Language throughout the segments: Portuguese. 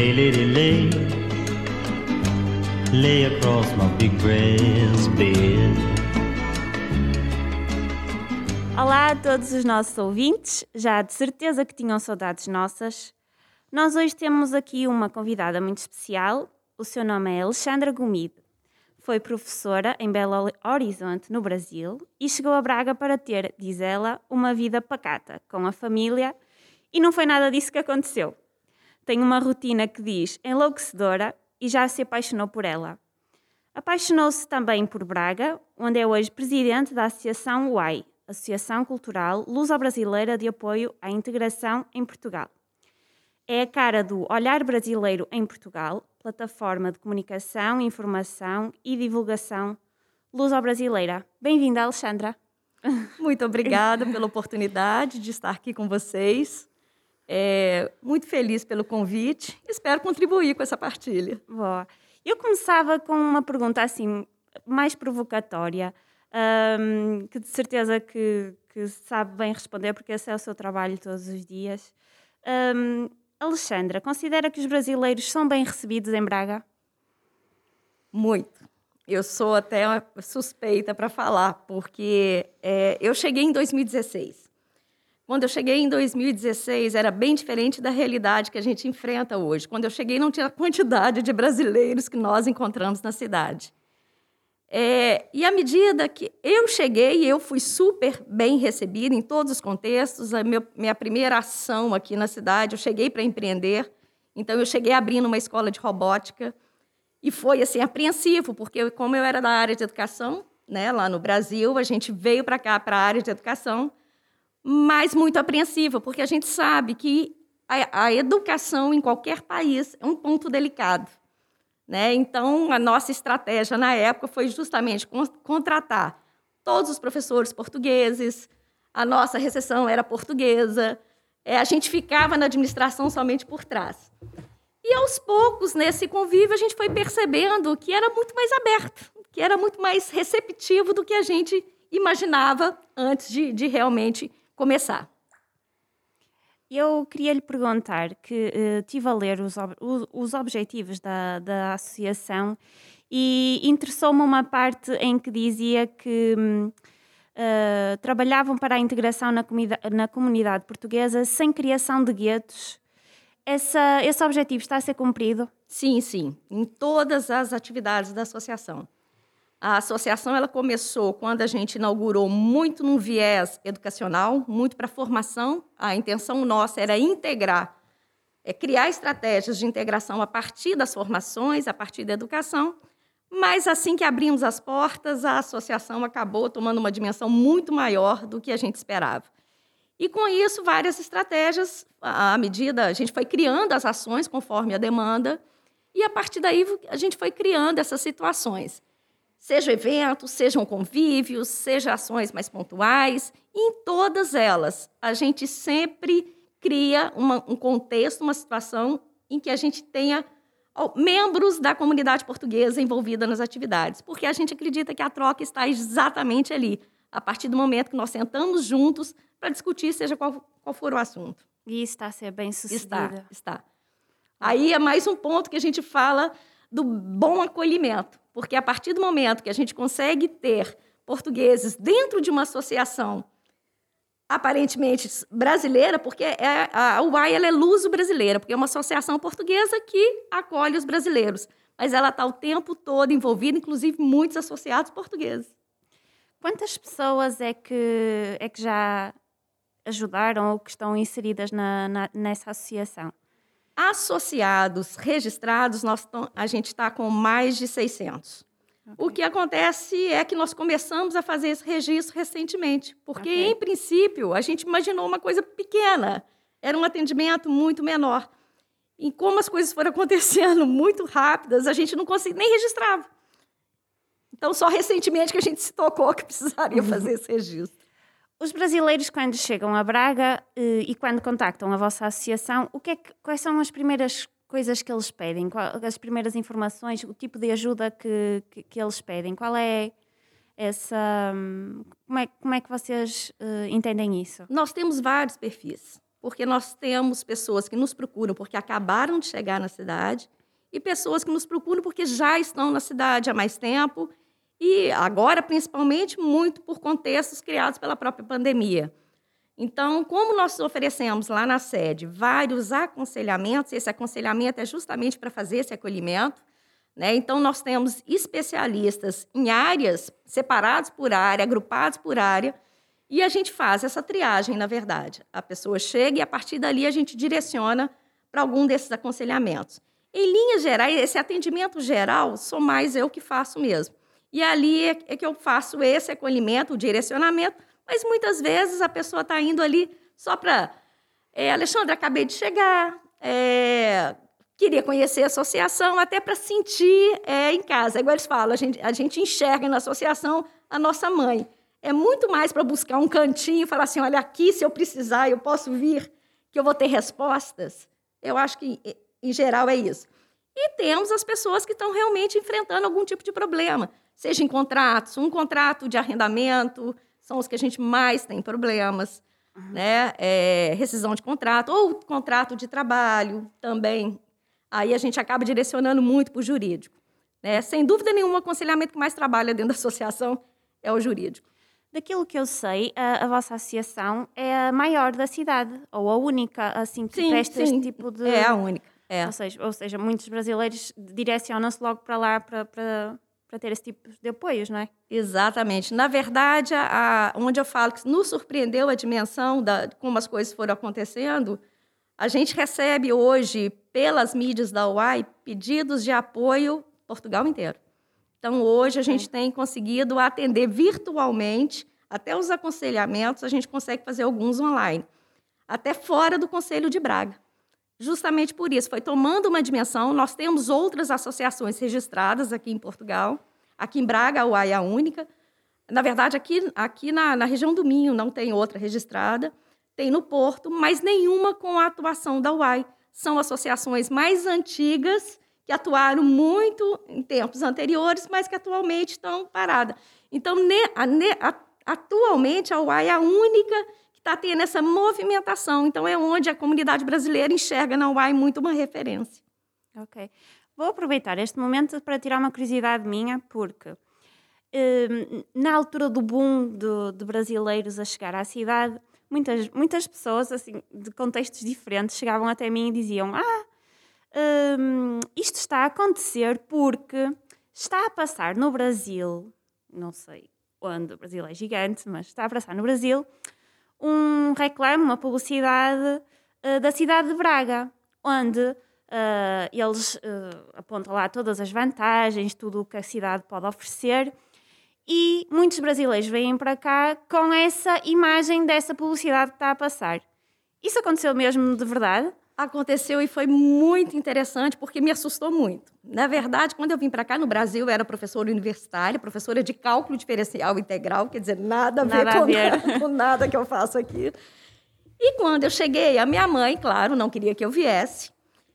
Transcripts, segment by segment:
Lay, lady, lay. Lay across my big breast bed. Olá a todos os nossos ouvintes, já de certeza que tinham saudades nossas. Nós hoje temos aqui uma convidada muito especial. O seu nome é Alexandra Gomide. Foi professora em Belo Horizonte, no Brasil, e chegou a Braga para ter, diz ela, uma vida pacata, com a família, e não foi nada disso que aconteceu. Tem uma rotina que diz enlouquecedora e já se apaixonou por ela. Apaixonou-se também por Braga, onde é hoje presidente da Associação UAI, Associação Cultural Luso-Brasileira de Apoio à Integração em Portugal. É a cara do Olhar Brasileiro em Portugal, plataforma de comunicação, informação e divulgação luso-brasileira. Bem-vinda, Alexandra. Muito obrigada pela oportunidade de estar aqui com vocês. É, muito feliz pelo convite. Espero contribuir com essa partilha. Boa. Eu começava com uma pergunta assim mais provocatória, um, que de certeza que, que, sabe bem responder, porque esse é o seu trabalho todos os dias. Um, Alexandra, considera que os brasileiros são bem recebidos em Braga? Muito. Eu sou até suspeita para falar, porque é, eu cheguei em 2016. Quando eu cheguei em 2016, era bem diferente da realidade que a gente enfrenta hoje. Quando eu cheguei, não tinha a quantidade de brasileiros que nós encontramos na cidade. É, e à medida que eu cheguei, eu fui super bem recebida em todos os contextos. A meu, minha primeira ação aqui na cidade, eu cheguei para empreender. Então, eu cheguei abrindo uma escola de robótica. E foi, assim, apreensivo, porque como eu era da área de educação, né, lá no Brasil, a gente veio para cá, para a área de educação, mas muito apreensiva, porque a gente sabe que a, a educação em qualquer país é um ponto delicado. Né? Então, a nossa estratégia na época foi justamente contratar todos os professores portugueses, a nossa recessão era portuguesa, é, a gente ficava na administração somente por trás. E aos poucos, nesse convívio, a gente foi percebendo que era muito mais aberto, que era muito mais receptivo do que a gente imaginava antes de, de realmente começar. Eu queria lhe perguntar que uh, tive a ler os, ob os objetivos da, da associação e interessou-me uma parte em que dizia que uh, trabalhavam para a integração na, na, comunidade portuguesa sem criação de guetos. Essa, esse objetivo está a ser cumprido? Sim, sim, em todas as atividades da associação. A associação ela começou quando a gente inaugurou muito num viés educacional, muito para formação. A intenção nossa era integrar, é criar estratégias de integração a partir das formações, a partir da educação. Mas assim que abrimos as portas, a associação acabou tomando uma dimensão muito maior do que a gente esperava. E com isso, várias estratégias, à medida, a gente foi criando as ações conforme a demanda, e a partir daí a gente foi criando essas situações. Sejam eventos, sejam convívios, sejam ações mais pontuais, em todas elas, a gente sempre cria uma, um contexto, uma situação em que a gente tenha membros da comunidade portuguesa envolvida nas atividades, porque a gente acredita que a troca está exatamente ali, a partir do momento que nós sentamos juntos para discutir, seja qual, qual for o assunto. E está ser bem sucedido. Está, está. Aí é mais um ponto que a gente fala do bom acolhimento. Porque a partir do momento que a gente consegue ter portugueses dentro de uma associação aparentemente brasileira, porque é, a UAI ela é luso-brasileira, porque é uma associação portuguesa que acolhe os brasileiros, mas ela está o tempo todo envolvida, inclusive muitos associados portugueses. Quantas pessoas é que, é que já ajudaram ou que estão inseridas na, na nessa associação? Associados registrados, nós a gente está com mais de 600. Okay. O que acontece é que nós começamos a fazer esse registro recentemente, porque, okay. em princípio, a gente imaginou uma coisa pequena, era um atendimento muito menor. E como as coisas foram acontecendo muito rápidas, a gente não conseguia nem registrava. Então, só recentemente que a gente se tocou que precisaria fazer esse registro. Os brasileiros, quando chegam a Braga eh, e quando contactam a vossa associação, o que, é que quais são as primeiras coisas que eles pedem? as primeiras informações, o tipo de ajuda que, que, que eles pedem? Qual é essa. Como é, como é que vocês uh, entendem isso? Nós temos vários perfis. porque nós temos pessoas que nos procuram porque acabaram de chegar na cidade e pessoas que nos procuram porque já estão na cidade há mais tempo e agora, principalmente, muito por contextos criados pela própria pandemia. Então, como nós oferecemos lá na sede vários aconselhamentos, esse aconselhamento é justamente para fazer esse acolhimento, né? Então, nós temos especialistas em áreas, separados por área, agrupados por área, e a gente faz essa triagem, na verdade. A pessoa chega e, a partir dali, a gente direciona para algum desses aconselhamentos. Em linhas gerais, esse atendimento geral sou mais eu que faço mesmo. E ali é, é que eu faço esse acolhimento, o direcionamento, mas muitas vezes a pessoa está indo ali só para. É, Alexandre, acabei de chegar, é, queria conhecer a associação, até para sentir é, em casa. Igual eles falam, a gente, a gente enxerga na associação a nossa mãe. É muito mais para buscar um cantinho falar assim: olha, aqui, se eu precisar, eu posso vir, que eu vou ter respostas. Eu acho que, em geral, é isso. E temos as pessoas que estão realmente enfrentando algum tipo de problema seja em contratos, um contrato de arrendamento, são os que a gente mais tem problemas, uhum. né? É, rescisão de contrato, ou contrato de trabalho também. Aí a gente acaba direcionando muito para o jurídico. Né? Sem dúvida nenhuma, o aconselhamento que mais trabalha dentro da associação é o jurídico. Daquilo que eu sei, a, a, vossa associação é a maior da cidade, ou a única, assim, que sim, presta sim. este tipo de... É a única, é. Ou seja, ou seja muitos brasileiros direcionam-se logo para lá, para, para para ter esse tipo de apoios, não é? Exatamente. Na verdade, a, onde eu falo que nos surpreendeu a dimensão da como as coisas foram acontecendo, a gente recebe hoje, pelas mídias da UAI, pedidos de apoio Portugal inteiro. Então, hoje, a gente tem conseguido atender virtualmente, até os aconselhamentos, a gente consegue fazer alguns online, até fora do Conselho de Braga. Justamente por isso, foi tomando uma dimensão. Nós temos outras associações registradas aqui em Portugal. Aqui em Braga, a UAI é a única. Na verdade, aqui, aqui na, na região do Minho não tem outra registrada. Tem no Porto, mas nenhuma com a atuação da UAI. São associações mais antigas que atuaram muito em tempos anteriores, mas que atualmente estão paradas. Então, ne, a, ne, a, atualmente, a UAI é a única está tendo essa movimentação. Então, é onde a comunidade brasileira enxerga na UAI muito uma referência. Ok. Vou aproveitar este momento para tirar uma curiosidade minha, porque hum, na altura do boom de, brasileiros a chegar à cidade, muitas, muitas pessoas assim, de contextos diferentes chegavam até mim e diziam: Ah, hum, isto está a acontecer porque está a passar no Brasil, não sei onde, o Brasil é gigante, mas está a passar no Brasil um reclame, uma publicidade uh, da cidade de Braga, onde uh, eles uh, apontam lá todas as vantagens, tudo o que a cidade pode oferecer. E muitos brasileiros vêm para cá com essa imagem dessa publicidade que está a passar. Isso aconteceu mesmo de verdade? Aconteceu e foi muito interessante porque me assustou muito. Na verdade, quando eu vim para cá no Brasil, eu era professora universitária, professora de cálculo diferencial integral, quer dizer, nada a ver, nada com, a ver. Nada, com nada que eu faço aqui. E quando eu cheguei, a minha mãe, claro, não queria que eu viesse.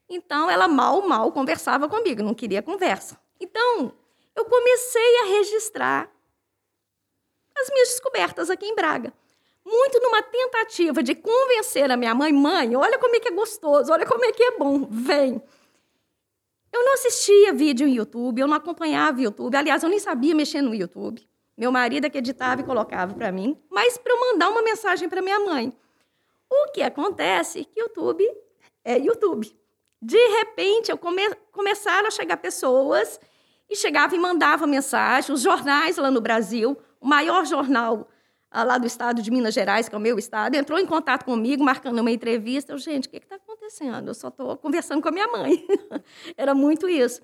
Então, ela mal, mal conversava comigo, não queria conversa. Então, eu comecei a registrar as minhas descobertas aqui em Braga muito numa tentativa de convencer a minha mãe, mãe, olha como é que é gostoso, olha como é que é bom, vem. Eu não assistia vídeo em YouTube, eu não acompanhava YouTube, aliás, eu nem sabia mexer no YouTube. Meu marido é que editava e colocava para mim, mas para eu mandar uma mensagem para minha mãe. O que acontece que YouTube é YouTube. De repente, eu come... começaram a chegar pessoas e chegavam e mandavam mensagem, os jornais lá no Brasil, o maior jornal lá do estado de Minas Gerais, que é o meu estado, entrou em contato comigo, marcando uma entrevista. Eu, gente, o que está acontecendo? Eu só estou conversando com a minha mãe. Era muito isso.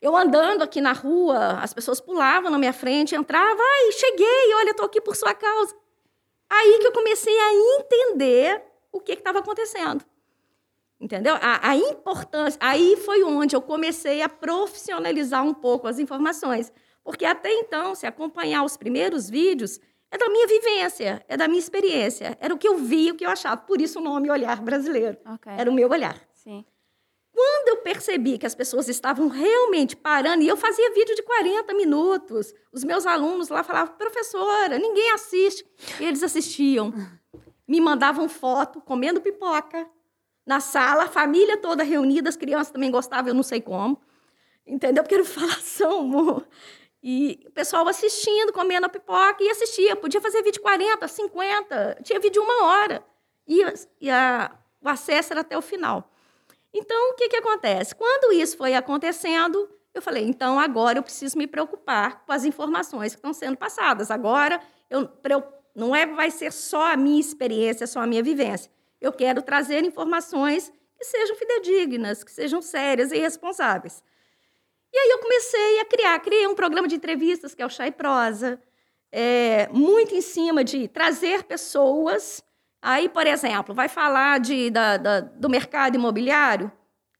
Eu andando aqui na rua, as pessoas pulavam na minha frente, entravam, ai, cheguei, olha, estou aqui por sua causa. Aí que eu comecei a entender o que estava acontecendo. Entendeu? A, a, importância. Aí foi onde eu comecei a profissionalizar um pouco as informações. Porque até então, se acompanhar os primeiros vídeos, é da minha vivência, é da minha experiência. Era o que eu vi, o que eu achava. Por isso o nome Olhar Brasileiro. Okay. Era o meu olhar. Sim. Quando eu percebi que as pessoas estavam realmente parando, e eu fazia vídeo de 40 minutos, os meus alunos lá falavam, professora, ninguém assiste. E eles assistiam. me mandavam foto comendo pipoca na sala, a família toda reunida, as crianças também gostavam, eu não sei como. Entendeu? Porque era falação, amor. E o pessoal assistindo, comendo a pipoca e assistia. Podia fazer vídeo 40, 50, tinha vídeo de uma hora. E, e a, o acesso era até o final. Então, o que, que acontece? Quando isso foi acontecendo, eu falei, então agora eu preciso me preocupar com as informações que estão sendo passadas. Agora, eu, eu, não é, vai ser só a minha experiência, só a minha vivência. Eu quero trazer informações que sejam fidedignas, que sejam sérias e responsáveis. E aí eu comecei a criar, criei um programa de entrevistas que é o Chá e Prosa, é, muito em cima de trazer pessoas. Aí, por exemplo, vai falar de, da, da, do mercado imobiliário,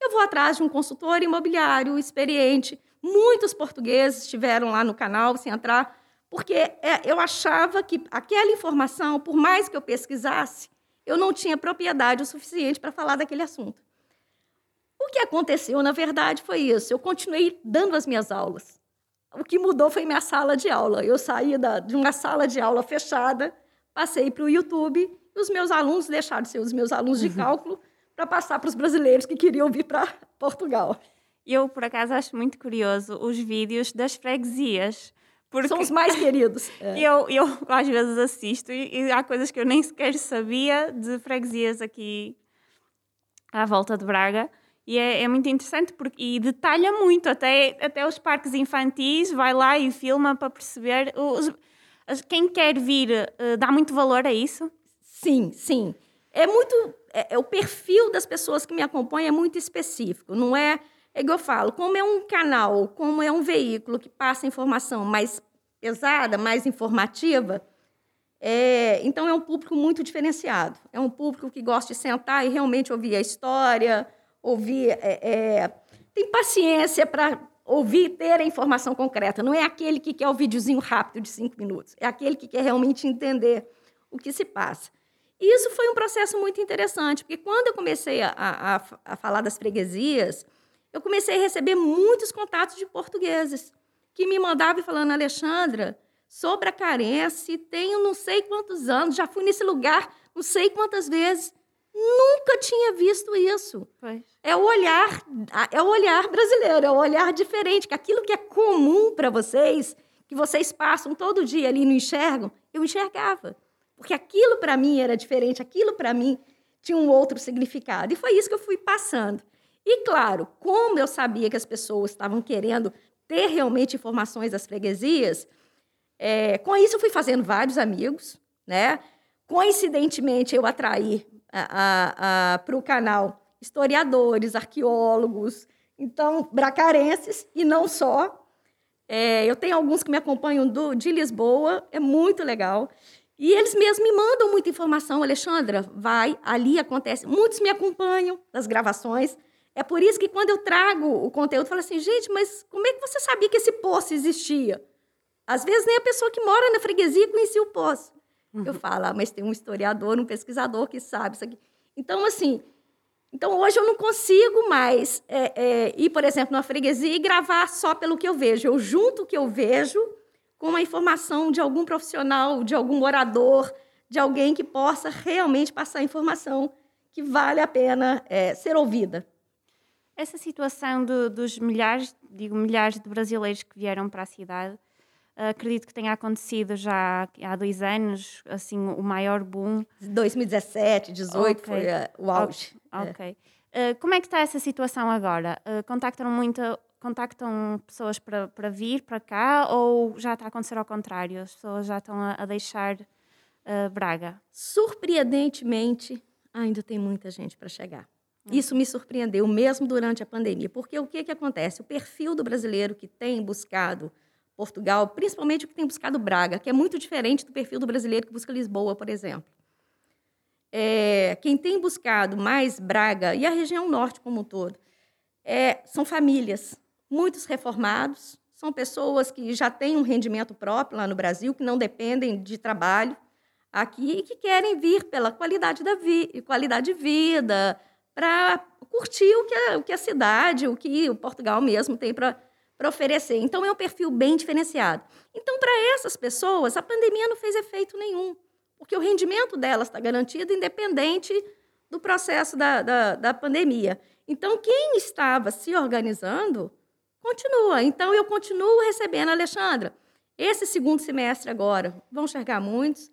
eu vou atrás de um consultor imobiliário experiente. Muitos portugueses estiveram lá no canal, sem entrar, porque é, eu achava que aquela informação, por mais que eu pesquisasse, eu não tinha propriedade o suficiente para falar daquele assunto. O que aconteceu, na verdade, foi isso. Eu continuei dando as minhas aulas. O que mudou foi minha sala de aula. Eu saí da, de uma sala de aula fechada, passei para o YouTube, e os meus alunos deixaram de ser os meus alunos de uhum. cálculo para passar para os brasileiros que queriam vir para Portugal. Eu, por acaso, acho muito curioso os vídeos das freguesias. Porque São os mais queridos. É. Eu, eu, às vezes, assisto e, e há coisas que eu nem sequer sabia de freguesias aqui à volta de Braga. E é, é, muito interessante porque, e detalha muito, até, até os parques infantis, vai lá e filma para perceber. Os, quem quer vir uh, dá muito valor a isso? Sim, sim. É muito. É, é, o perfil das pessoas que me acompanham é muito específico. Não é. É igual eu falo, como é um canal, como é um veículo que passa informação mais pesada, mais informativa, é, então é um público muito diferenciado. É um público que gosta de sentar e realmente ouvir a história, ouvir, é, é, tem paciência para ouvir, ter a informação concreta. Não é aquele que quer o videozinho rápido de cinco minutos, é aquele que quer realmente entender o que se passa. E isso foi um processo muito interessante, porque quando eu comecei a, a, a falar das freguesias, eu comecei a receber muitos contatos de portugueses que me mandavam falando, Alexandra, sobre a carência, tenho não sei quantos anos, já fui nesse lugar não sei quantas vezes. Nunca tinha visto isso. Pois. É o olhar, é o olhar brasileiro, é o olhar diferente, que aquilo que é comum para vocês, que vocês passam todo dia ali e não enxergam, eu enxergava. Porque aquilo para mim era diferente, aquilo para mim tinha um outro significado. E foi isso que eu fui passando. E claro, como eu sabia que as pessoas estavam querendo ter realmente informações das freguesias, é, com isso eu fui fazendo vários amigos, né? Coincidentemente, eu atraí para o canal historiadores, arqueólogos, então, bracarenses e não só. É, eu tenho alguns que me acompanham do, de Lisboa, é muito legal. E eles mesmos me mandam muita informação. Alexandra, vai, ali acontece. Muitos me acompanham nas gravações. É por isso que quando eu trago o conteúdo, eu falo assim, gente, mas como é que você sabia que esse poço existia? Às vezes nem a pessoa que mora na freguesia conhecia o poço. Uhum. Eu falo, ah, mas tem um historiador, um pesquisador que sabe isso aqui. Então, assim, então hoje eu não consigo mais é, é, ir, por exemplo, numa freguesia e gravar só pelo que eu vejo. Eu junto o que eu vejo com a informação de algum profissional, de algum morador, de alguém que possa realmente passar informação que vale a pena é, ser ouvida. Essa situação do, dos milhares, digo milhares de brasileiros que vieram para a cidade, acredito que tenha acontecido já há dois anos, assim, o maior boom. 2017, 2018 okay. foi uh, o auge. Ok. É. Uh, como é que está essa situação agora? Uh, contactam muito, contactam pessoas para, para vir para cá ou já está a acontecer ao contrário? As pessoas já estão a, a deixar Braga? Surpreendentemente, ainda tem muita gente para chegar. Hum. Isso me surpreendeu mesmo durante a pandemia, porque o que, que acontece? O perfil do brasileiro que tem buscado Portugal, principalmente o que tem buscado Braga, que é muito diferente do perfil do brasileiro que busca Lisboa, por exemplo. É, quem tem buscado mais Braga e a região norte como um todo é, são famílias, muitos reformados, são pessoas que já têm um rendimento próprio lá no Brasil, que não dependem de trabalho aqui e que querem vir pela qualidade da vi qualidade de vida, para curtir o que, a, o que a cidade, o que o Portugal mesmo tem para para oferecer. Então, é um perfil bem diferenciado. Então, para essas pessoas, a pandemia não fez efeito nenhum, porque o rendimento delas está garantido, independente do processo da, da, da pandemia. Então, quem estava se organizando, continua. Então, eu continuo recebendo, Alexandra. Esse segundo semestre agora, vão chegar muitos.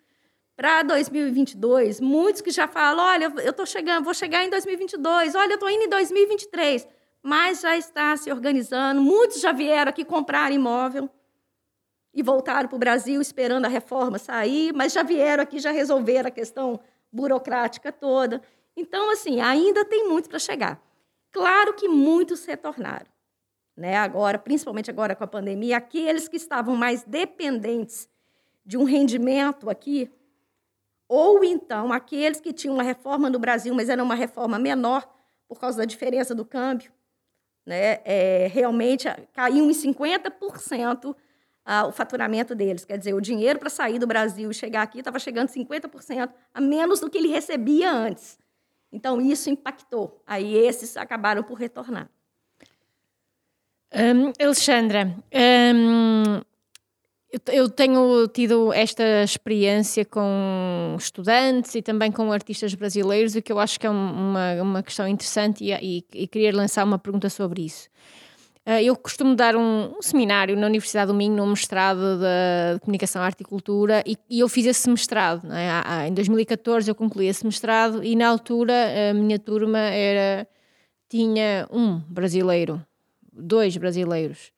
Para 2022, muitos que já falam, olha, eu estou chegando, vou chegar em 2022, olha, eu estou indo em 2023. Mas já está se organizando, muitos já vieram aqui comprar imóvel e voltaram para o Brasil esperando a reforma sair, mas já vieram aqui, já resolveram a questão burocrática toda. Então, assim, ainda tem muito para chegar. Claro que muitos retornaram. Né? Agora, principalmente agora com a pandemia, aqueles que estavam mais dependentes de um rendimento aqui, ou então aqueles que tinham uma reforma no Brasil, mas era uma reforma menor por causa da diferença do câmbio, né? É, realmente caiu em 50% ah, o faturamento deles. Quer dizer, o dinheiro para sair do Brasil e chegar aqui estava chegando 50% a menos do que ele recebia antes. Então, isso impactou. Aí, esses acabaram por retornar. Um, Alexandra, um, eu tenho tido esta experiência com estudantes e também com artistas brasileiros, o que eu acho que é uma, uma questão interessante e, e, e queria lançar uma pergunta sobre isso. Uh, eu costumo dar um, um, seminário na Universidade do Minho, num mestrado de, de Comunicação, Arte e Cultura, e, e, eu fiz esse mestrado. É? Em 2014 eu concluí esse mestrado e na altura a minha turma era tinha um brasileiro, dois brasileiros.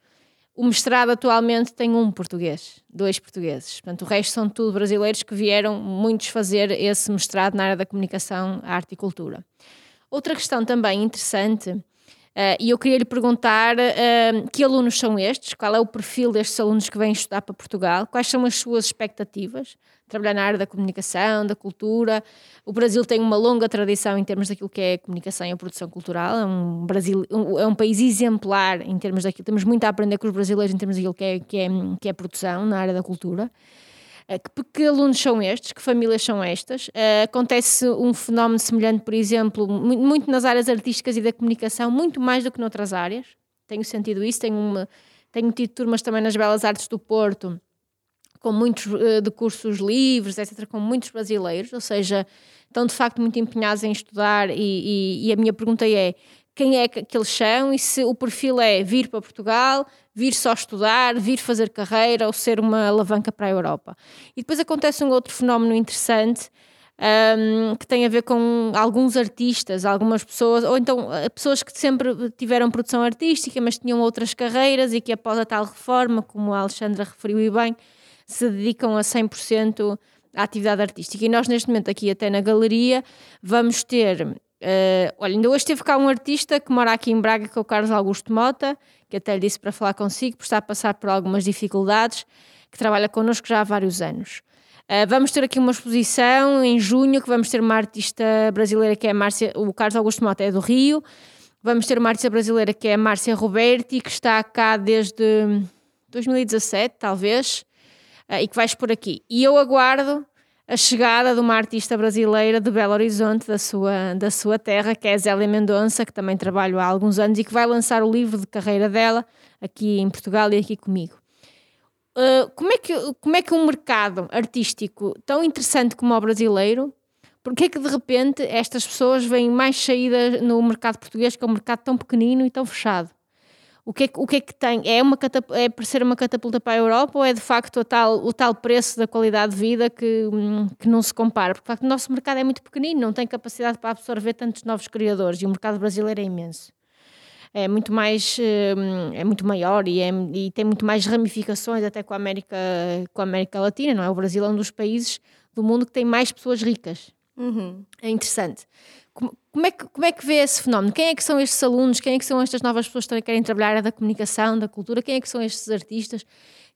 O mestrado atualmente tem um português, dois portugueses. Portanto, o resto são tudo brasileiros que vieram muitos fazer esse mestrado na área da comunicação, arte e cultura. Outra questão também interessante Uh, e eu queria lhe perguntar uh, que alunos são estes, qual é o perfil destes alunos que vêm estudar para Portugal, quais são as suas expectativas, trabalhar na área da comunicação, da cultura. O Brasil tem uma longa tradição em termos daquilo que é comunicação e a produção cultural, é um, Brasil, um, é um país exemplar em termos daquilo, temos muito a aprender com os brasileiros em termos daquilo que é, que é, que é produção na área da cultura. Eh, que, que, alunos são estes? Que famílias são estas? Uh, acontece um fenómeno semelhante, por exemplo, muito nas áreas artísticas e da comunicação, muito mais do que noutras áreas. Tenho sentido isso. Tenho, uma, tenho tido turmas também nas Belas Artes do Porto, com muitos uh, de cursos livres, etc., com muitos brasileiros, ou seja, estão de facto muito empenhados em estudar. E, e, e a minha pergunta é: quem é que, que eles são e se o perfil é vir para Portugal, vir só estudar, vir fazer carreira ou ser uma alavanca para a Europa. E depois acontece um outro fenómeno interessante um, que tem a ver com alguns artistas, algumas pessoas, ou então eh, pessoas que sempre tiveram produção artística, mas tinham outras carreiras e que após a tal reforma, como a Alexandra referiu e bem, se dedicam a 100% à atividade artística. E nós, neste momento, aqui até na galeria, vamos ter Uh, olha, ainda hoje teve cá um artista que mora aqui em Braga, que é o Carlos Augusto Mota, que até lhe disse para falar consigo, por estar a passar por algumas dificuldades, que trabalha connosco já há vários anos. Uh, vamos ter aqui uma exposição em junho, que vamos ter uma artista brasileira que é a Márcia, o Carlos Augusto Mota é do Rio, vamos ter uma artista brasileira que é a Márcia Roberti, que está cá desde 2017, talvez, uh, e que vai expor aqui. E eu aguardo a chegada de uma artista brasileira de Belo Horizonte, da sua, da sua terra, que é Zélia Mendonça, que também trabalho há alguns anos e que vai lançar o livro de carreira dela aqui em Portugal e aqui comigo. Uh, como, é que, como é que um mercado artístico tão interessante como o brasileiro, porque é que de repente estas pessoas vêm mais saídas no mercado português, que é um mercado tão pequenino e tão fechado? O que, é, o que é que tem? É, uma é para ser uma catapulta para a Europa ou é de facto o tal, o tal preço da qualidade de vida que, hum, que não se compara? Porque de facto o nosso mercado é muito pequenino, não tem capacidade para absorver tantos novos criadores e o mercado brasileiro é imenso. É muito mais, hum, é muito maior e, é, e tem muito mais ramificações até com a, América, com a América Latina, não é? O Brasil é um dos países do mundo que tem mais pessoas ricas. Uhum. É interessante. Como, é que, como é que vê esse fenómeno? Quem é que são estes alunos? Quem é que são estas novas pessoas que querem trabalhar a da comunicação, da cultura? Quem é que são estes artistas?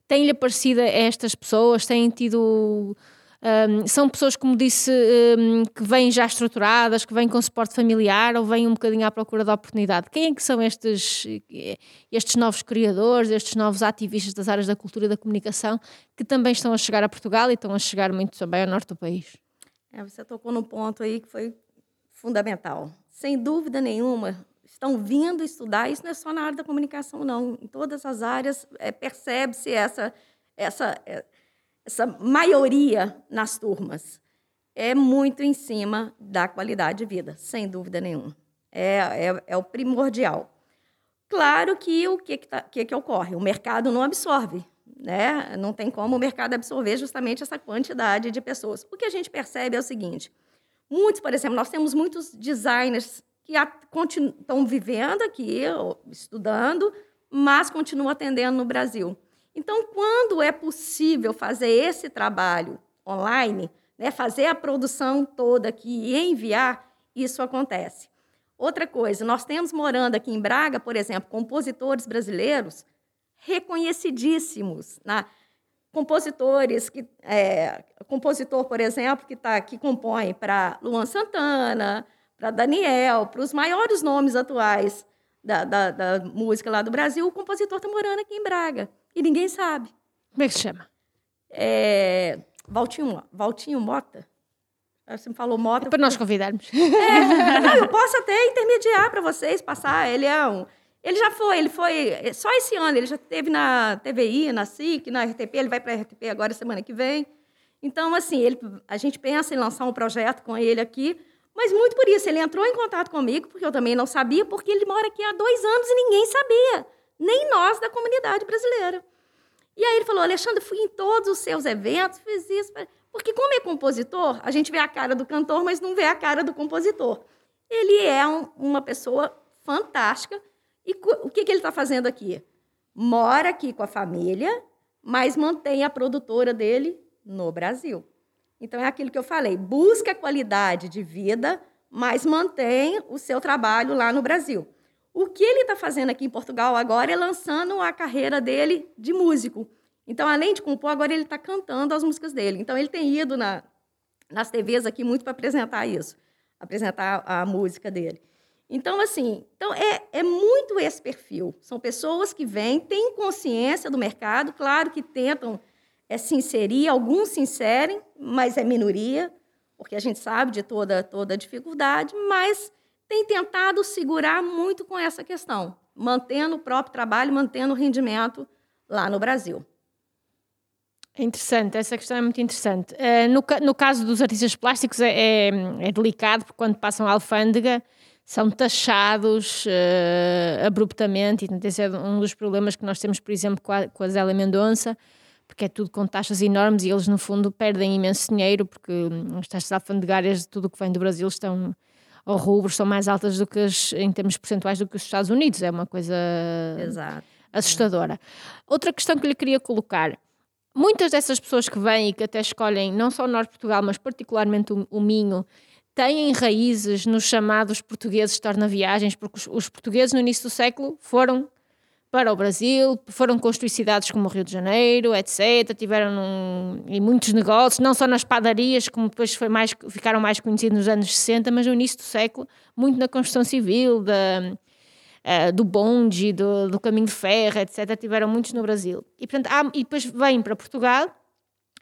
Têm-lhe aparecido estas pessoas? Têm tido. Um, são pessoas, como disse, um, que vêm já estruturadas, que vêm com suporte familiar ou vêm um bocadinho à procura da oportunidade? Quem é que são estes, estes novos criadores, estes novos ativistas das áreas da cultura e da comunicação que também estão a chegar a Portugal e estão a chegar muito também ao norte do país? É, você tocou num ponto aí que foi fundamental. Sem dúvida nenhuma, estão vindo estudar. Isso não é só na área da comunicação, não. Em todas as áreas é, percebe-se essa, essa, é, essa maioria nas turmas. é muito em cima da qualidade de vida, sem dúvida nenhuma. É, é, é o primordial. Claro que o que, que, tá, que, que ocorre? O mercado não absorve. Né? Não tem como o mercado absorver justamente essa quantidade de pessoas. O que a gente percebe é o seguinte: muitos, por exemplo, nós temos muitos designers que estão vivendo aqui, estudando, mas continuam atendendo no Brasil. Então, quando é possível fazer esse trabalho online, né, fazer a produção toda aqui e enviar, isso acontece. Outra coisa, nós temos morando aqui em Braga, por exemplo, compositores brasileiros reconhecidíssimos, né? Compositores que é, compositor, por exemplo, que tá que compõe para Luan Santana, para Daniel, para os maiores nomes atuais da, da, da, música lá do Brasil, o compositor está morando aqui em Braga e ninguém sabe. Como é que se chama? É, Valtinho, Valtinho Mota. Você me falou Mota. É para nós convidarmos. É, não, eu posso até intermediar para vocês, passar. Ele é um. Ele já foi, ele foi. Só esse ano, ele já teve na TVI, na SIC, na RTP, ele vai para a RTP agora semana que vem. Então, assim, ele, a gente pensa em lançar um projeto com ele aqui, mas muito por isso. Ele entrou em contato comigo, porque eu também não sabia, porque ele mora aqui há dois anos e ninguém sabia. Nem nós da comunidade brasileira. E aí ele falou: Alexandre, fui em todos os seus eventos, fiz isso. Porque, como é compositor, a gente vê a cara do cantor, mas não vê a cara do compositor. Ele é um, uma pessoa fantástica. E o que, que ele está fazendo aqui? Mora aqui com a família, mas mantém a produtora dele no Brasil. Então, é aquilo que eu falei: busca qualidade de vida, mas mantém o seu trabalho lá no Brasil. O que ele está fazendo aqui em Portugal agora é lançando a carreira dele de músico. Então, além de compor, agora ele está cantando as músicas dele. Então, ele tem ido na, nas TVs aqui muito para apresentar isso, apresentar a música dele. Então, assim, então é, é muito esse perfil. São pessoas que vêm, têm consciência do mercado, claro que tentam é, se inserir, alguns se inserem, mas é minoria, porque a gente sabe de toda, toda a dificuldade, mas tem tentado segurar muito com essa questão, mantendo o próprio trabalho, mantendo o rendimento lá no Brasil. É interessante, essa questão é muito interessante. Uh, no, no, caso dos artistas plásticos é, é, é, delicado, porque quando passam a alfândega são taxados uh, abruptamente, e esse é um dos problemas que nós temos, por exemplo, com a, com a Zélia Mendonça, porque é tudo com taxas enormes e eles, no fundo, perdem imenso dinheiro, porque hum, as taxas alfandegárias de tudo o que vem do Brasil estão ao rubro, são mais altas do que as, em termos percentuais do que os Estados Unidos, é uma coisa Exato. assustadora. Outra questão que lhe queria colocar muitas dessas pessoas que vêm e que até escolhem não só o Norte de Portugal, mas particularmente o, o Minho, têm raízes nos chamados portugueses torna-viagens, porque os, portugueses no início do século foram para o Brasil, foram construir cidades como o Rio de Janeiro, etc. Tiveram num, em muitos negócios, não só nas padarias, como depois foi mais, ficaram mais conhecidos nos anos 60, mas no início do século, muito na construção civil, da, uh, do bonde, do, do, caminho de ferro, etc., tiveram muitos no Brasil. E, portanto, há, e depois vêm para Portugal,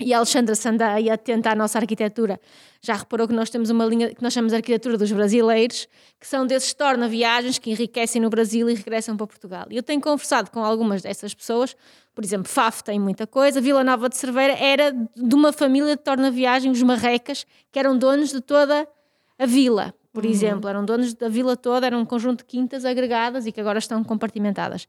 e a Alexandra Sanda, aí atenta à nossa arquitetura, já reparou que nós temos uma linha que nós chamamos de arquitetura dos brasileiros, que são desses torna-viagens que enriquecem no Brasil e regressam para Portugal. E eu tenho conversado com algumas dessas pessoas, por exemplo, Faf tem muita coisa, Vila Nova de Cerveira era de uma família de torna-viagens, os marrecas, que eram donos de toda a vila por uhum. exemplo, eram donos da vila toda, era um conjunto de quintas agregadas e que agora estão compartimentadas.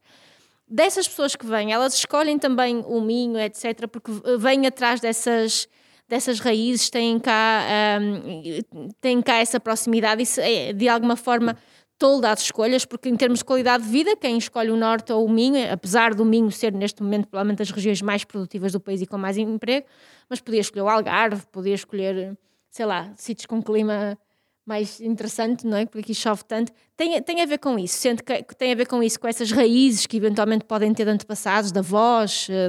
Dessas pessoas que vêm, elas escolhem também o Minho, etc., porque vêm atrás dessas, dessas raízes, têm cá, um, têm cá essa proximidade e é, de alguma forma tolda as escolhas, porque em termos de qualidade de vida, quem escolhe o Norte ou o Minho, apesar do Minho ser neste momento provavelmente as regiões mais produtivas do país e com mais emprego, mas podia escolher o Algarve, podia escolher, sei lá, sítios com clima mais interessante, não é? Porque aqui chove tanto. Tem, tem a ver com isso, sendo que tem a ver com isso, com essas raízes que eventualmente podem ter de antepassados, da avós, eh,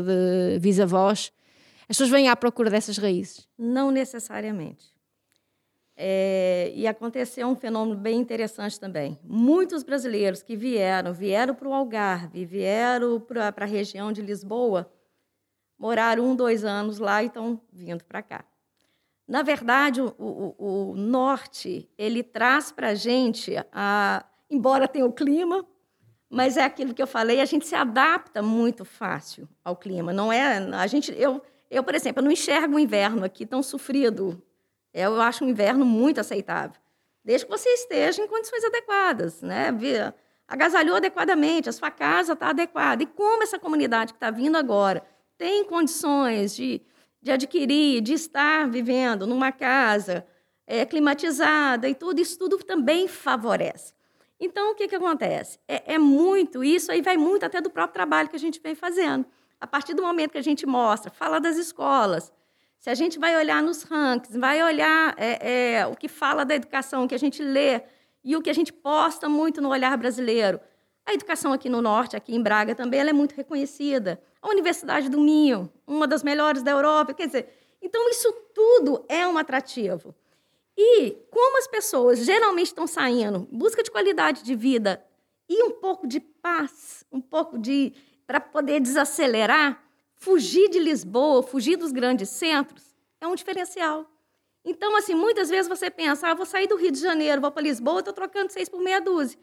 de bisavós. As pessoas vêm à procura dessas raízes? Não necessariamente. É, e aconteceu um fenômeno bem interessante também. Muitos brasileiros que vieram, vieram para o Algarve, vieram para a região de Lisboa, moraram um, dois anos lá e estão vindo para cá. Na verdade, o, o, o norte ele traz para a gente, embora tenha o clima, mas é aquilo que eu falei, a gente se adapta muito fácil ao clima. Não é a gente, eu, eu por exemplo, eu não enxergo o inverno aqui tão sofrido É, eu acho um inverno muito aceitável, desde que você esteja em condições adequadas, né? Agasalhou adequadamente, a sua casa está adequada. E como essa comunidade que está vindo agora tem condições de, de adquirir, de estar vivendo numa casa é, climatizada e tudo, isso tudo também favorece. Então, o que, que acontece? É, é muito, isso aí vai muito até do próprio trabalho que a gente vem fazendo. A partir do momento que a gente mostra, fala das escolas, se a gente vai olhar nos rankings, vai olhar é, é, o que fala da educação, o que a gente lê e o que a gente posta muito no olhar brasileiro. A educação aqui no Norte, aqui em Braga também, ela é muito reconhecida. A Universidade do Minho, uma das melhores da Europa. Quer dizer, então isso tudo é um atrativo. E como as pessoas geralmente estão saindo busca de qualidade de vida e um pouco de paz, um pouco de para poder desacelerar, fugir de Lisboa, fugir dos grandes centros, é um diferencial. Então, assim, muitas vezes você pensa, ah, vou sair do Rio de Janeiro, vou para Lisboa, estou trocando seis por meia dúzia.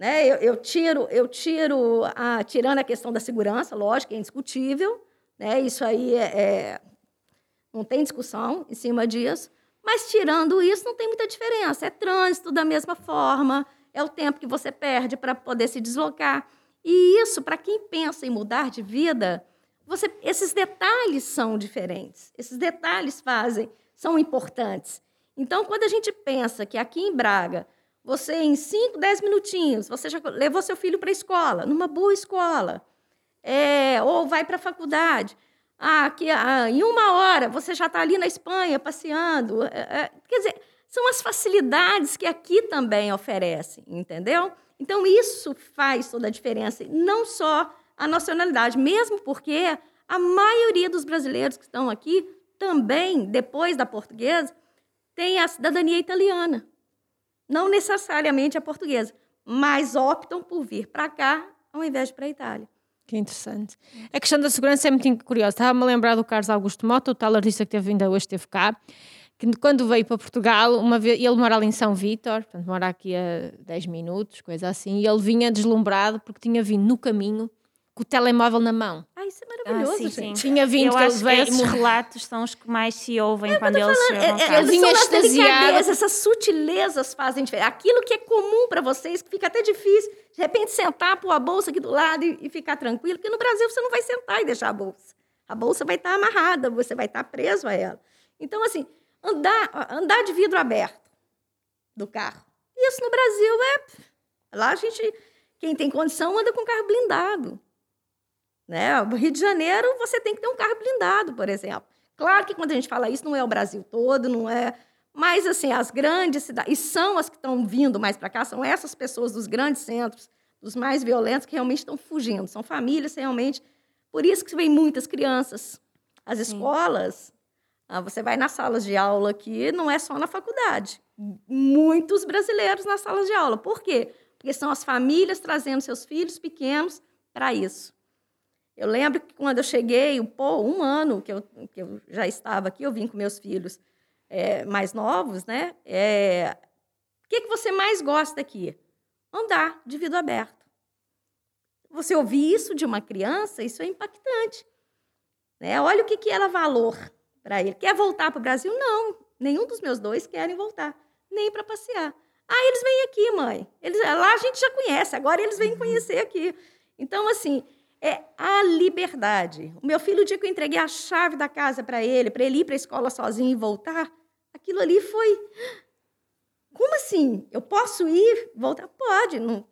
Né? Eu, eu tiro, eu tiro, a, tirando a questão da segurança, lógico, é indiscutível, né? Isso aí é, é, não tem discussão em cima disso. Mas tirando isso, não tem muita diferença. É trânsito da mesma forma, é o tempo que você perde para poder se deslocar. E isso, para quem pensa em mudar de vida, você, esses detalhes são diferentes. Esses detalhes fazem são importantes. Então, quando a gente pensa que aqui em Braga, você em 5, 10 minutinhos, você já levou seu filho para a escola, numa boa escola, é, ou vai para a faculdade, ah, ah, em uma hora você já está ali na Espanha passeando. É, é, quer dizer, são as facilidades que aqui também oferecem, entendeu? Então, isso faz toda a diferença, não só a nacionalidade, mesmo porque a maioria dos brasileiros que estão aqui também, depois da portuguesa, tem a cidadania italiana. Não necessariamente a portuguesa, mas optam por vir para cá ao invés de para a Itália. Que interessante. A questão da segurança é muito curiosa. Estava-me a lembrar do Carlos Augusto Mota, o tal artista que teve, ainda hoje esteve cá, que quando veio para Portugal, uma vez, ele mora ali em São Vítor, portanto mora aqui a 10 minutos, coisa assim, e ele vinha deslumbrado porque tinha vindo no caminho com o telemóvel na mão. Ah, isso é maravilhoso, ah, sim, gente. Sim. Tinha vindo Eu que acho que esses relatos são os que mais se ouvem é, quando eles falando, chegam é, é, Ele vinha extasiado. Essas sutilezas fazem diferença. Aquilo que é comum para vocês, que fica até difícil, de repente sentar, pôr a bolsa aqui do lado e, e, ficar tranquilo, porque no Brasil você não vai sentar e deixar a bolsa. A bolsa vai estar amarrada, você vai estar preso a ela. Então, assim, andar, andar de vidro aberto do carro. Isso no Brasil é... Lá a gente, quem tem condição, anda com carro blindado. Né? No Rio de Janeiro, você tem que ter um carro blindado, por exemplo. Claro que quando a gente fala isso, não é o Brasil todo, não é. Mas, assim, as grandes cidades, e são as que estão vindo mais para cá, são essas pessoas dos grandes centros, dos mais violentos, que realmente estão fugindo. São famílias realmente. Por isso que vem muitas crianças. As Sim. escolas, ah, você vai nas salas de aula aqui, não é só na faculdade. Muitos brasileiros nas salas de aula. Por quê? Porque são as famílias trazendo seus filhos pequenos para isso. Eu lembro que quando eu cheguei, pô, um ano que eu, que eu já estava aqui, eu vim com meus filhos é, mais novos, né? É, o que, que você mais gosta aqui? Andar de vidro aberto. Você ouvir isso de uma criança, isso é impactante. Né? Olha o que, que era valor para ele. Quer voltar para o Brasil? Não. Nenhum dos meus dois querem voltar, nem para passear. Ah, eles vêm aqui, mãe. Eles, lá a gente já conhece, agora eles vêm conhecer aqui. Então, assim, é a liberdade. O meu filho, o dia que eu entreguei a chave da casa para ele, para ele ir para a escola sozinho e voltar, aquilo ali foi. Como assim? Eu posso ir, voltar? Pode. Não...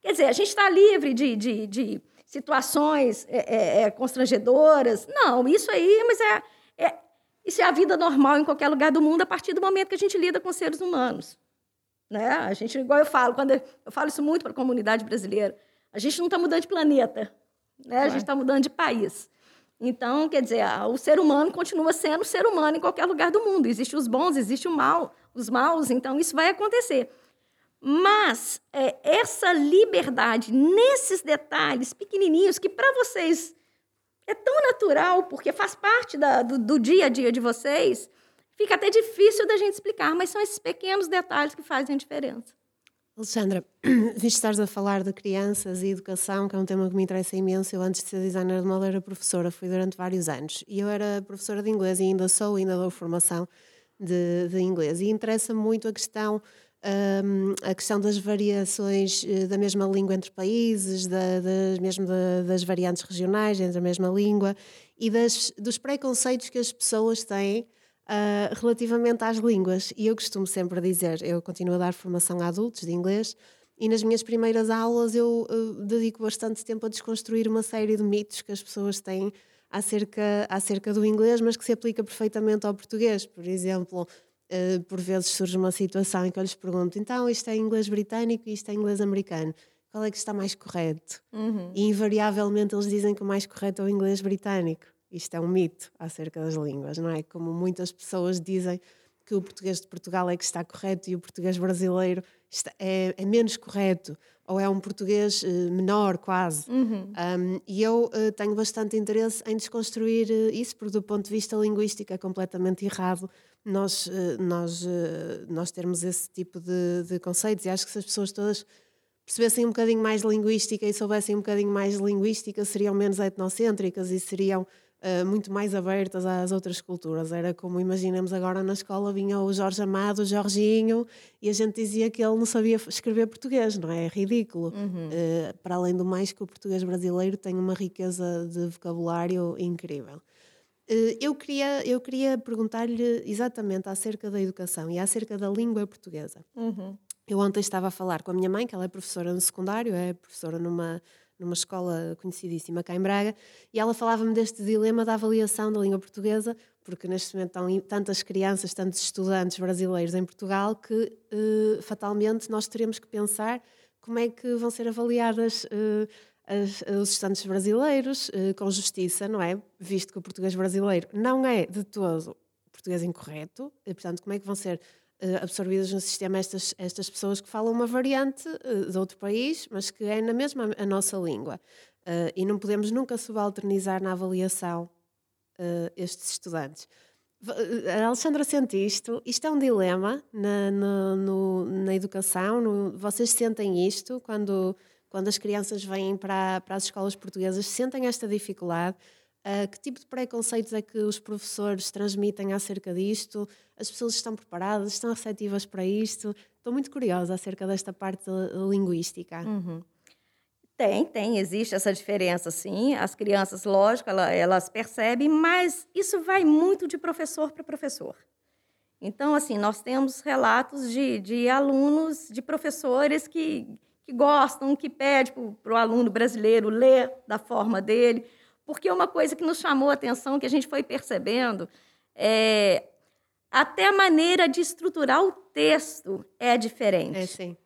Quer dizer, a gente está livre de, de, de situações é, é, é, constrangedoras. Não, isso aí, mas é, é, isso é a vida normal em qualquer lugar do mundo a partir do momento que a gente lida com seres humanos. Né? A gente, igual eu falo, quando eu, eu falo isso muito para a comunidade brasileira, a gente não está mudando de planeta, né? A gente está mudando de país. Então, quer dizer, o ser humano continua sendo ser humano em qualquer lugar do mundo. Existem os bons, existe o mal, os maus, então isso vai acontecer. Mas é, essa liberdade nesses detalhes pequenininhos que para vocês é tão natural, porque faz parte da, do, do dia a dia de vocês, fica até difícil da gente explicar, mas são esses pequenos detalhes que fazem a diferença. Alexandra, visto estares a falar de crianças e educação, que é um tema que me interessa imenso, eu antes de ser designer de moda era professora, fui durante vários anos. E eu era professora de inglês e ainda sou, ainda dou formação de, de inglês. E interessa muito a questão um, a questão das variações uh, da mesma língua entre países, da, das, mesmo da, das variantes regionais entre a mesma língua e das, dos preconceitos que as pessoas têm uh, relativamente às línguas. E eu costumo sempre dizer, eu continuo a dar formação a adultos de inglês, e nas minhas primeiras aulas eu uh, dedico bastante tempo a desconstruir uma série de mitos que as pessoas têm acerca, acerca do inglês, mas que se aplica perfeitamente ao português. Por exemplo, uh, por vezes surge uma situação em que eu lhes pergunto: então isto é inglês britânico e isto é inglês americano. Qual é que está mais correto? Uhum. E invariavelmente eles dizem que o mais correto é o inglês britânico. Isto é um mito acerca das línguas, não é? Como muitas pessoas dizem que o português de Portugal é que está correto e o português brasileiro está, é, é, menos correto, ou é um português uh, menor, quase. Uhum. Um, e eu uh, tenho bastante interesse em desconstruir uh, isso, porque do ponto de vista linguístico é completamente errado nós, nós, nós termos esse tipo de, de conceitos. E acho que se as pessoas todas percebessem um bocadinho mais linguística e soubessem um bocadinho mais linguística, seriam menos etnocêntricas e seriam uh, muito mais abertas às outras culturas. Era como imaginemos agora na escola vinha o Jorge Amado, o Jorginho, e a gente dizia que ele não sabia escrever português, não é? É ridículo. Uhum. Uh, para além do mais que o português brasileiro tem uma riqueza de vocabulário incrível. Uh, eu queria, eu queria perguntar-lhe exatamente acerca da educação e acerca da língua portuguesa. Uhum. Eu ontem estava a falar com a minha mãe, que ela é professora no secundário, é professora numa numa escola conhecidíssima cá em Braga, e ela falava-me deste dilema da avaliação da língua portuguesa, porque neste momento estão tantas crianças, tantos estudantes brasileiros em Portugal, que uh, fatalmente nós teremos que pensar como é que vão ser avaliadas as, os estudantes brasileiros uh, com justiça, não é? Visto que o português brasileiro não é de todo português incorreto, e, portanto, como é que vão ser absorvidas no sistema estas, estas pessoas que falam uma variante uh, de outro país, mas que é na mesma a nossa língua. Uh, e não podemos nunca subalternizar na avaliação estes estudantes. A Alexandra sente isto, isto é um dilema na, no, no, na educação, no, vocês sentem isto quando, quando as crianças vêm para, para as escolas portuguesas, sentem esta dificuldade, Uh, que tipo de preconceitos é que os professores transmitem acerca disto? As pessoas estão preparadas, estão receptivas para isto? Estou muito curiosa acerca desta parte linguística. Uhum. Tem, tem, existe essa diferença, sim. As crianças, lógico, elas, elas percebem, mas isso vai muito de professor para professor. Então, assim, nós temos relatos de, de alunos, de professores que, que gostam, que pedem para o aluno brasileiro ler da forma dele porque uma coisa que nos chamou a atenção, que a gente foi percebendo, é até a maneira de estruturar o texto é diferente. É, sim.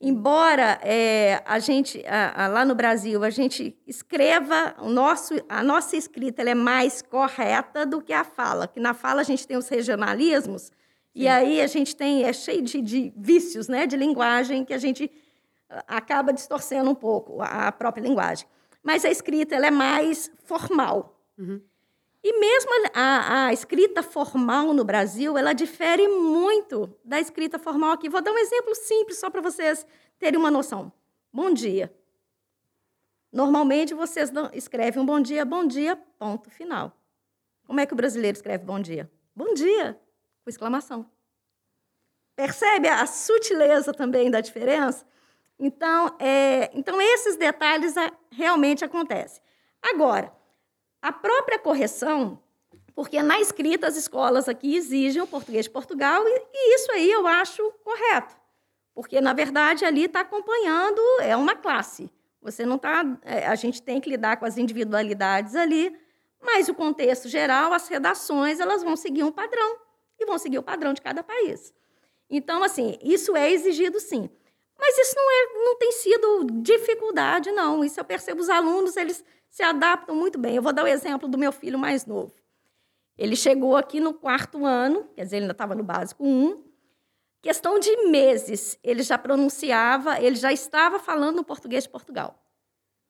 Embora é, a gente, a, a, lá no Brasil, a gente escreva, o nosso, a nossa escrita é mais correta do que a fala, que na fala a gente tem os regionalismos, Sim. e aí a gente tem, é cheio de, de vícios né, de linguagem que a gente acaba distorcendo um pouco a própria linguagem mas a escrita ela é mais formal. Uhum. E mesmo a, a, escrita formal no Brasil, ela difere muito da escrita formal aqui. Vou dar um exemplo simples só para vocês terem uma noção. Bom dia. Normalmente vocês escrevem um bom dia, bom dia, ponto final. Como é que o brasileiro escreve bom dia? Bom dia, com exclamação. Percebe a sutileza também da diferença? Então, é, então esses detalhes realmente acontecem. Agora, a própria correção, porque na escrita as escolas aqui exigem o português de Portugal, e, e isso aí eu acho correto. Porque, na verdade, ali está acompanhando, é uma classe. Você não está. É, a gente tem que lidar com as individualidades ali, mas o contexto geral, as redações, elas vão seguir um padrão e vão seguir o padrão de cada país. Então, assim, isso é exigido sim. Mas isso não, é, não tem sido dificuldade, não. Isso eu percebo, os alunos, eles se adaptam muito bem. Eu vou dar o exemplo do meu filho mais novo. Ele chegou aqui no quarto ano, quer dizer, ele ainda estava no básico 1. Questão de meses, ele já pronunciava, ele já estava falando no português de Portugal.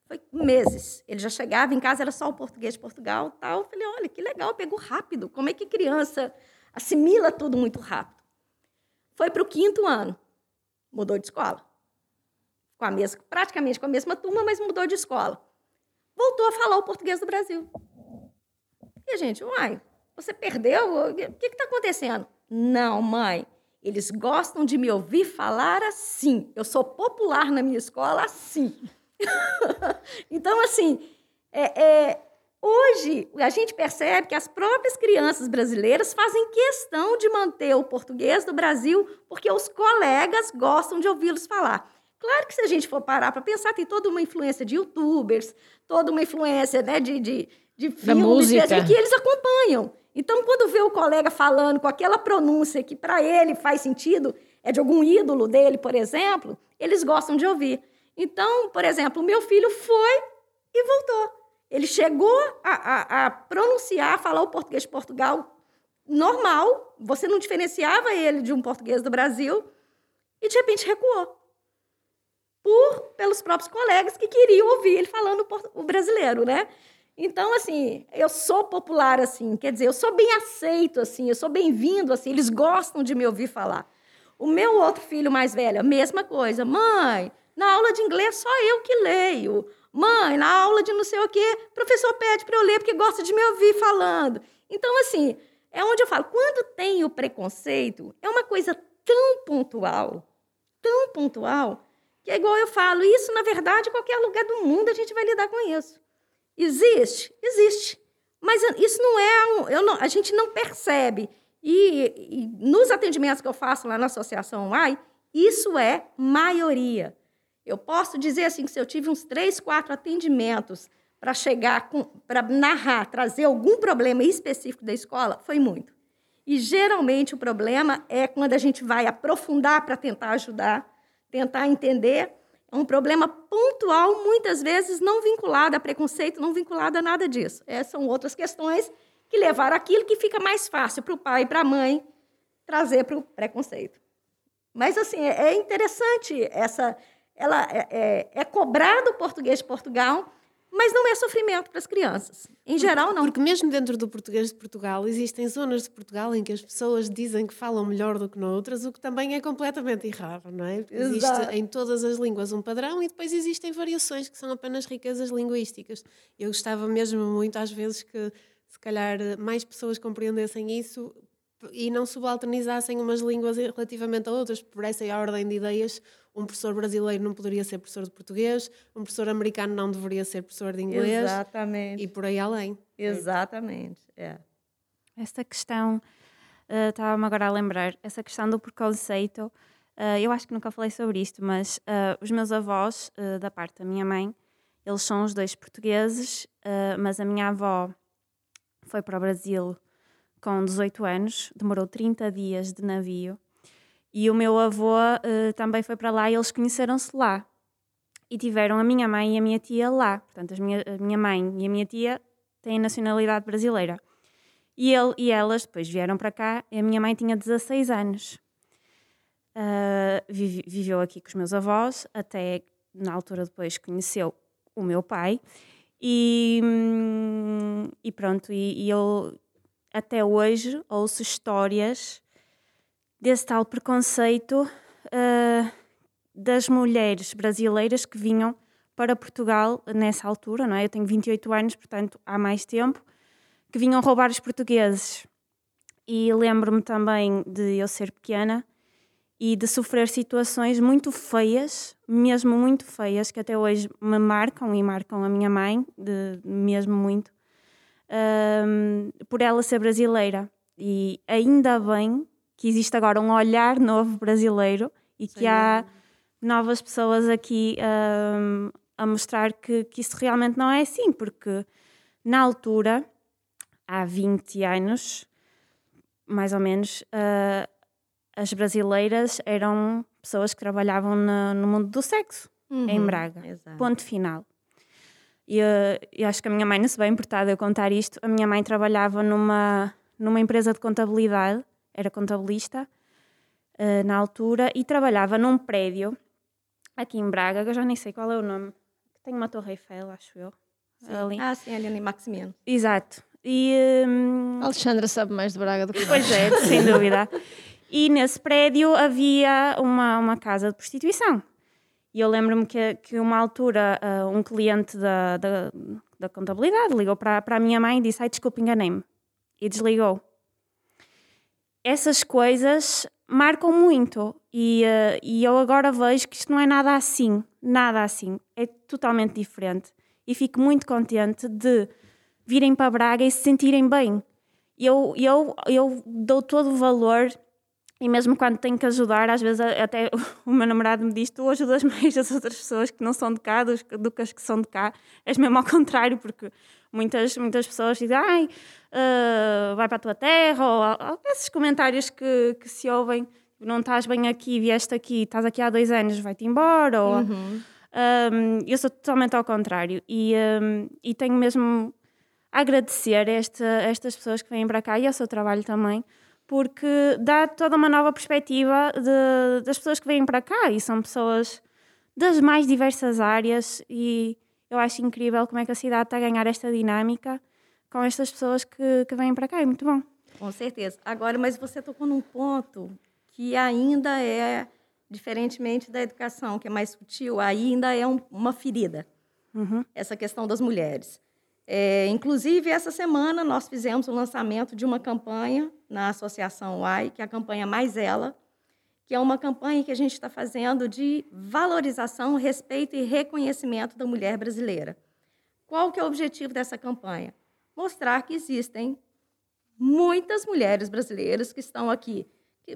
Foi meses. Ele já chegava em casa, era só o português de Portugal tal. Eu falei, olha, que legal, pegou rápido. Como é que criança assimila tudo muito rápido? Foi para o quinto ano mudou de escola. Com a mesma, praticamente com a mesma turma, mas mudou de escola. Voltou a falar o português do Brasil. E a gente, uai, você perdeu? O que está acontecendo? Não, mãe. Eles gostam de me ouvir falar assim. Eu sou popular na minha escola assim. então, assim, é, é, hoje a gente percebe que as próprias crianças brasileiras fazem questão de manter o português do Brasil porque os colegas gostam de ouvi-los falar. Claro que se a gente for parar para pensar, tem toda uma influência de youtubers, toda uma influência né, de, de, de filmes música. que eles acompanham. Então, quando vê o colega falando com aquela pronúncia que para ele faz sentido, é de algum ídolo dele, por exemplo, eles gostam de ouvir. Então, por exemplo, o meu filho foi e voltou. Ele chegou a, a, a pronunciar, a falar o português de Portugal normal, você não diferenciava ele de um português do Brasil, e de repente recuou. Por, pelos próprios colegas que queriam ouvir ele falando o brasileiro, né? Então, assim, eu sou popular, assim, quer dizer, eu sou bem aceito, assim, eu sou bem-vindo, assim, eles gostam de me ouvir falar. O meu outro filho mais velho, a mesma coisa. Mãe, na aula de inglês só eu que leio. Mãe, na aula de não sei o quê, o professor pede para eu ler porque gosta de me ouvir falando. Então, assim, é onde eu falo, quando tem o preconceito, é uma coisa tão pontual, tão pontual, que é igual eu falo, isso, na verdade, em qualquer lugar do mundo a gente vai lidar com isso. Existe? Existe. Mas isso não é. Um, não, a gente não percebe. E, e, nos atendimentos que eu faço lá na Associação AI, isso é maioria. Eu posso dizer assim que se eu tive uns três, quatro atendimentos para chegar, para narrar, trazer algum problema específico da escola, foi muito. E geralmente o problema é quando a gente vai aprofundar para tentar ajudar, tentar entender é um problema pontual, muitas vezes não vinculado a preconceito, não vinculado a nada disso. Essas são outras questões que levaram aquilo que fica mais fácil para o pai e para a mãe trazer para o preconceito. Mas, assim, é, é interessante essa... Ela é, é, é cobrado o português de Portugal mas não é sofrimento para as crianças. Em geral, não. Porque mesmo dentro do português de Portugal, existem zonas de Portugal em que as pessoas dizem que falam melhor do que noutras, o que também é completamente errado, não é? Existe Exato. em todas as línguas um padrão e depois existem variações que são apenas riquezas linguísticas. Eu gostava mesmo muito, às vezes, que se calhar mais pessoas compreendessem isso e não subalternizassem umas línguas relativamente a outras, por essa ordem de ideias um professor brasileiro não poderia ser professor de português, um professor americano não deveria ser professor de inglês. Exatamente. E por aí além. Exatamente, é. Esta questão, uh, estava-me agora a lembrar, essa questão do preconceito, uh, eu acho que nunca falei sobre isto, mas uh, os meus avós, da parte da minha mãe, eles são os dois portugueses, mas a minha avó foi para o Brasil com 18 anos, demorou 30 dias de navio e o meu avô uh, também foi para lá e eles conheceram-se lá. E tiveram a minha mãe e a minha tia lá. Portanto, minha, a minha mãe e a minha tia têm nacionalidade brasileira. E, ele, e elas depois vieram para cá. a minha mãe tinha 16 anos. Uh, vive, viveu aqui com os meus avós, até na altura depois conheceu o meu pai. E, hum, e pronto, e, e eu até hoje ouço histórias desse tal preconceito uh, das mulheres brasileiras que vinham para Portugal nessa altura, não é? Eu tenho 28 anos, portanto, há mais tempo, que vinham roubar os portugueses. E lembro-me também de eu ser pequena e de sofrer situações muito feias, mesmo muito feias, que até hoje me marcam e marcam a minha mãe, de, mesmo muito, um, ah, por ela ser brasileira. E ainda bem que existe agora um olhar novo brasileiro e que Sim. há novas pessoas aqui um, a mostrar que, que isso realmente não é assim, porque na altura, há 20 anos, mais ou menos, uh, as brasileiras eram pessoas que trabalhavam no, no mundo do sexo, uhum, em Braga. Exato. Ponto final. E eu acho que a minha mãe não se bem importada eu contar isto. A minha mãe trabalhava numa, numa empresa de contabilidade era contabilista uh, na altura e trabalhava num prédio aqui em Braga, que eu já nem sei qual é o nome. Tem uma Torre Eiffel, acho eu. Sim. Ali. Ah, sim, ali em Maximiano. Exato. E, um... Alexandra sabe mais de Braga do que Pois é, sem dúvida. E nesse prédio havia uma, uma casa de prostituição. E eu lembro-me que, que uma altura uh, um cliente da, da, da contabilidade ligou para, para a minha mãe e disse: Ai, desculpe, enganei-me. E desligou essas coisas marcam muito. E, uh, e eu agora vejo que isto não é nada assim. Nada assim. É totalmente diferente. E fico muito contente de virem para Braga e se sentirem bem. Eu, eu, eu dou todo o valor e mesmo quando tenho que ajudar, às vezes até o meu namorado me diz: Tu ajudas mais as outras pessoas que não são de cá do que as que são de cá. És mesmo ao contrário, porque muitas, muitas pessoas dizem: Ai, uh, vai para a tua terra, ou, ou esses comentários que, que se ouvem: Não estás bem aqui, vieste aqui, estás aqui há dois anos, vai-te embora. Ou, Uhum. um, eu sou totalmente ao contrário e, um, e tenho mesmo a agradecer esta, estas pessoas que vêm para cá e ao seu trabalho também porque dá toda uma nova perspectiva de, das pessoas que vêm para cá e são pessoas das mais diversas áreas e eu acho incrível como é que a cidade está a ganhar esta dinâmica com estas pessoas que, que vêm para cá, é muito bom. Com certeza. Agora, mas você tocou num ponto que ainda é, diferentemente da educação, que é mais sutil, ainda é um, uma ferida, uhum. essa questão das mulheres. É, inclusive, essa semana nós fizemos o lançamento de uma campanha na Associação UAI, que é a campanha Mais Ela, que é uma campanha que a gente está fazendo de valorização, respeito e reconhecimento da mulher brasileira. Qual que é o objetivo dessa campanha? Mostrar que existem muitas mulheres brasileiras que estão aqui,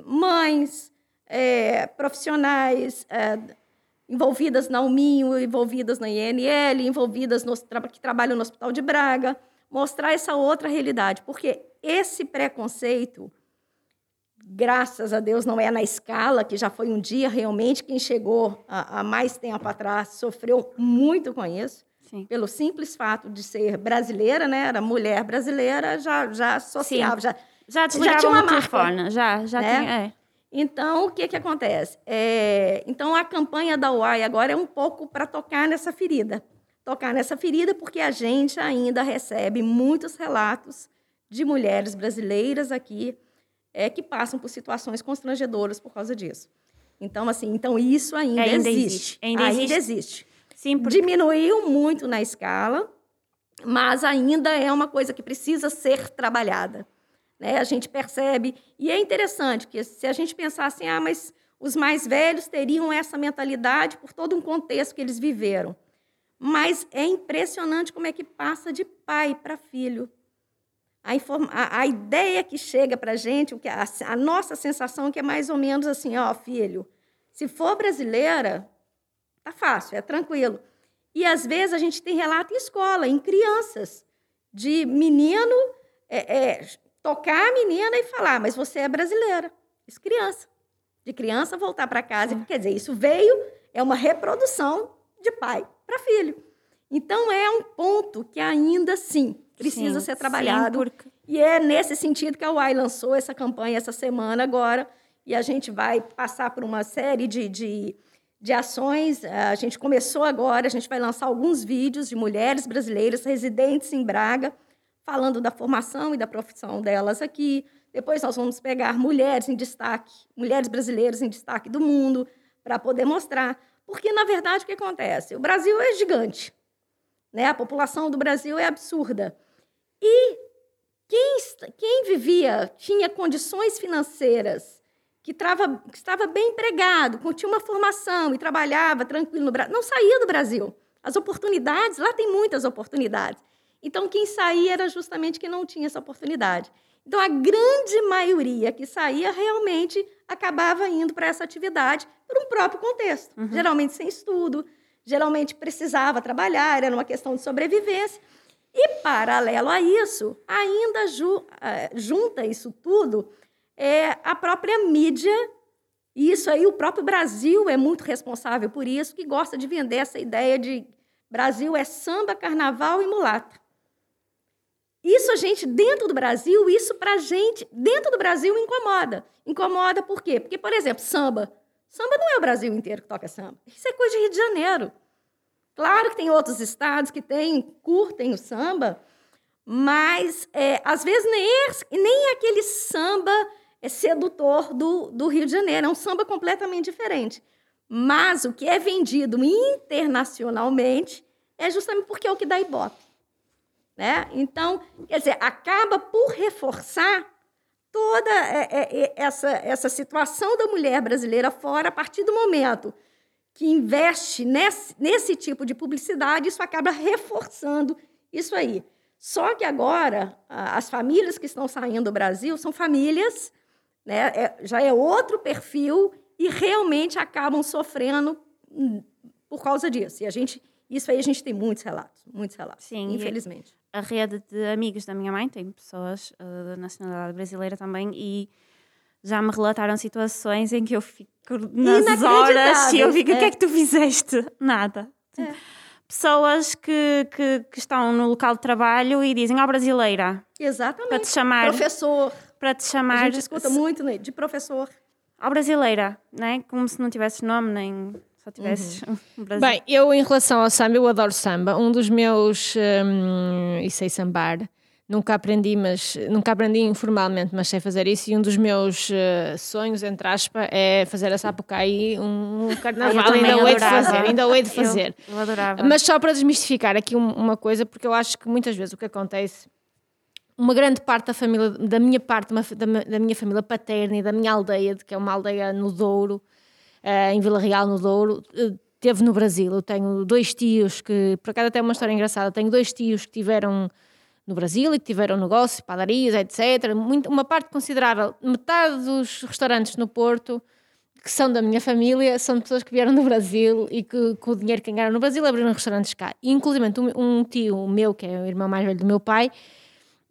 mães, é, profissionais, é, envolvidas na UMINHO, envolvidas na INL, envolvidas no, que trabalham no Hospital de Braga, mostrar essa outra realidade, porque esse preconceito, graças a Deus, não é na escala, que já foi um dia realmente, quem chegou há, mais tempo atrás sofreu muito com isso, Sim. pelo simples fato de ser brasileira, né? Era mulher brasileira, já, já associava, já, Já já tinha uma marca, já, já né? tinha, é. Então, o que, que acontece? É, então, a campanha da UAI agora é um pouco para tocar nessa ferida. Tocar nessa ferida porque a gente ainda recebe muitos relatos de mulheres brasileiras aqui é, que passam por situações constrangedoras por causa disso. Então, assim, então isso ainda, Ainda existe. existe. Ainda Ainda existe. existe. Sim, porque Diminuiu muito na escala, mas ainda é uma coisa que precisa ser trabalhada. Né? A gente percebe, e é interessante que se a gente pensar assim, ah, mas os mais velhos teriam essa mentalidade por todo um contexto que eles viveram. Mas é impressionante como é que passa de pai para filho. A, a- a ideia que chega para a gente, a, a nossa sensação é que é mais ou menos assim, ó, filho, se for brasileira, tá fácil, é tranquilo. E às vezes a gente tem relato em escola, em crianças, de menino é, é, tocar a menina e falar, mas você é brasileira. Isso criança. De criança voltar para casa. Quer dizer, isso veio, é uma reprodução de pai para filho. Então é um ponto que ainda sim precisa Sim, ser sim, trabalhado. porque- E é nesse sentido que a UAI lançou essa campanha essa semana agora. E a gente vai passar por uma série de, de, de ações. A gente começou agora, a gente vai lançar alguns vídeos de mulheres brasileiras residentes em Braga, falando da formação e da profissão delas aqui. Depois nós vamos pegar mulheres em destaque, mulheres brasileiras em destaque do mundo, para poder mostrar. Porque, na verdade, o que acontece? O Brasil é gigante. Né? A população do Brasil é absurda. E quem, quem vivia, tinha condições financeiras, que, trava, que estava bem empregado, tinha uma formação e trabalhava tranquilo no Brasil, não saía do Brasil. As oportunidades, lá tem muitas oportunidades. Então, quem saía era justamente quem não tinha essa oportunidade. Então, a grande maioria que saía realmente acabava indo para essa atividade por um próprio contexto. Geralmente sem estudo, geralmente precisava trabalhar, era uma questão de sobrevivência. E, paralelo a isso, ainda ju- eh, junta isso tudo é, a própria mídia. E isso aí, o próprio Brasil é muito responsável por isso, que gosta de vender essa ideia de Brasil é samba, carnaval e mulata. Isso a gente, dentro do Brasil, isso pra gente, dentro do Brasil, incomoda. Incomoda por quê? Porque, por exemplo, samba. Samba não é o Brasil inteiro que toca samba. Isso é coisa de Rio de Janeiro. Claro que tem outros estados que têm, curtem o samba, mas é, às vezes nem, é- nem é aquele samba é, sedutor do, do Rio de Janeiro, é um samba completamente diferente. Mas o que é vendido internacionalmente é justamente porque é o que dá ibope. Né? Então, quer dizer, acaba por reforçar toda é, é, é, essa, essa situação da mulher brasileira fora, a partir do momento que investe nesse, nesse tipo de publicidade, isso acaba reforçando isso aí. Só que agora, as famílias que estão saindo do Brasil são famílias, né, é, já é outro perfil e realmente acabam sofrendo hum, por causa disso. E a gente, isso aí a gente tem muitos relatos, muitos relatos, Sim, infelizmente. A rede de amigos da minha mãe tem pessoas uh, da nacionalidade brasileira também e já me relataram situações em que eu fico nas horas e eu fico, o que é que tu fizeste? Nada. É. Pessoas que, que, que, estão no local de trabalho e dizem, ó oh, brasileira. Exatamente. Para te chamar. Professor. Para te chamar. A gente escuta muito né, de professor. Ó oh, brasileira, né? Como se não tivesse nome, nem só tivesses uhum. Brasil. Bem, eu em relação ao samba, eu adoro samba. Um dos meus, um, e sei sambar, Nunca aprendi, mas nunca aprendi informalmente, mas sei fazer isso. E um dos meus uh, sonhos, entre aspas, é fazer a Sapucaí um, um carnaval. ainda o hei de fazer, ainda o hei de fazer. Eu, eu adorava. Mas só para desmistificar aqui uma coisa, porque eu acho que muitas vezes o que acontece uma grande parte da família, da minha parte, da, minha família paterna e da minha aldeia, que é uma aldeia no Douro, uh, em Vila Real, no Douro, uh, teve no Brasil. Eu tenho dois tios que, por acaso até é uma história engraçada, tenho dois tios que tiveram no Brasil e que tiveram negócios, padarias, etc. Uma parte considerável, metade dos restaurantes no Porto, que são da minha família, são pessoas que vieram do Brasil e que com o dinheiro que ganharam no Brasil abriram restaurantes cá. E, inclusive um tio meu, que é o irmão mais velho do meu pai,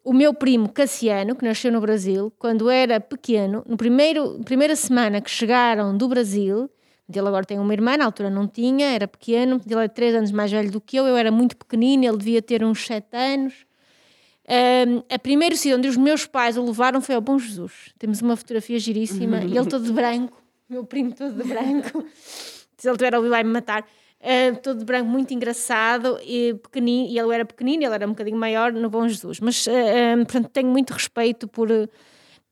o meu primo Cassiano, que nasceu no Brasil, quando era pequeno, no primeiro primeira semana que chegaram do Brasil, ele agora tem uma irmã, na altura não tinha, era pequeno, ele é três anos mais velho do que eu, eu era muito pequenino, ele devia ter uns sete anos. Um, a primeira cidade onde os meus pais o levaram foi ao Bom Jesus. Temos uma fotografia giríssima e ele todo de branco, meu primo todo de branco. Se ele tiver ali, vai me matar. Uh, todo de branco, muito engraçado e pequenino. E ele era pequenino, ele era um bocadinho maior no Bom Jesus. Mas, uh, um, portanto, tenho muito respeito por.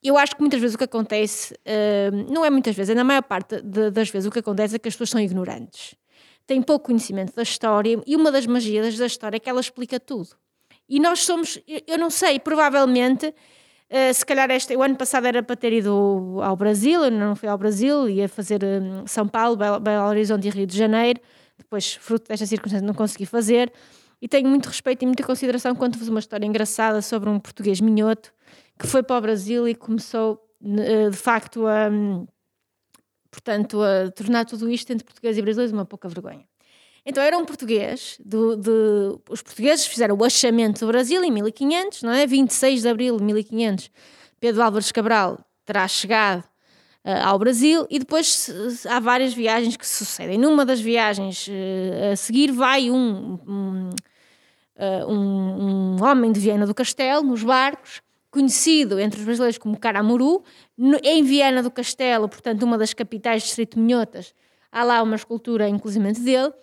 eu acho que muitas vezes o que acontece, uh, não é muitas vezes, é na maior parte de, das vezes o que acontece é que as pessoas são ignorantes. Têm pouco conhecimento da história e uma das magias da história é que ela explica tudo. E nós somos, eu não sei, provavelmente, uh, se calhar este, o ano passado era para ter ido ao Brasil, eu não fui ao Brasil, ia fazer um, São Paulo, Belo, Belo Horizonte e Rio de Janeiro, depois, fruto desta circunstância, não consegui fazer. E tenho muito respeito e muita consideração quando vos uma história engraçada sobre um português minhoto que foi para o Brasil e começou, uh, de facto, a, um, portanto, a tornar tudo isto entre português e brasileiros uma pouca vergonha. Então era um português, do, de, os portugueses fizeram o achamento do Brasil em 1500, não é? 26 de abril de 1500, Pedro Álvares Cabral terá chegado ao Brasil e depois há várias viagens que sucedem. Numa das viagens uh, a seguir vai um, um, uh, um, um, homem de Viena do Castelo, nos barcos, conhecido entre os brasileiros como Caramuru, em Viena do Castelo, portanto uma das capitais do distrito Minhotas, há lá uma escultura inclusive dele,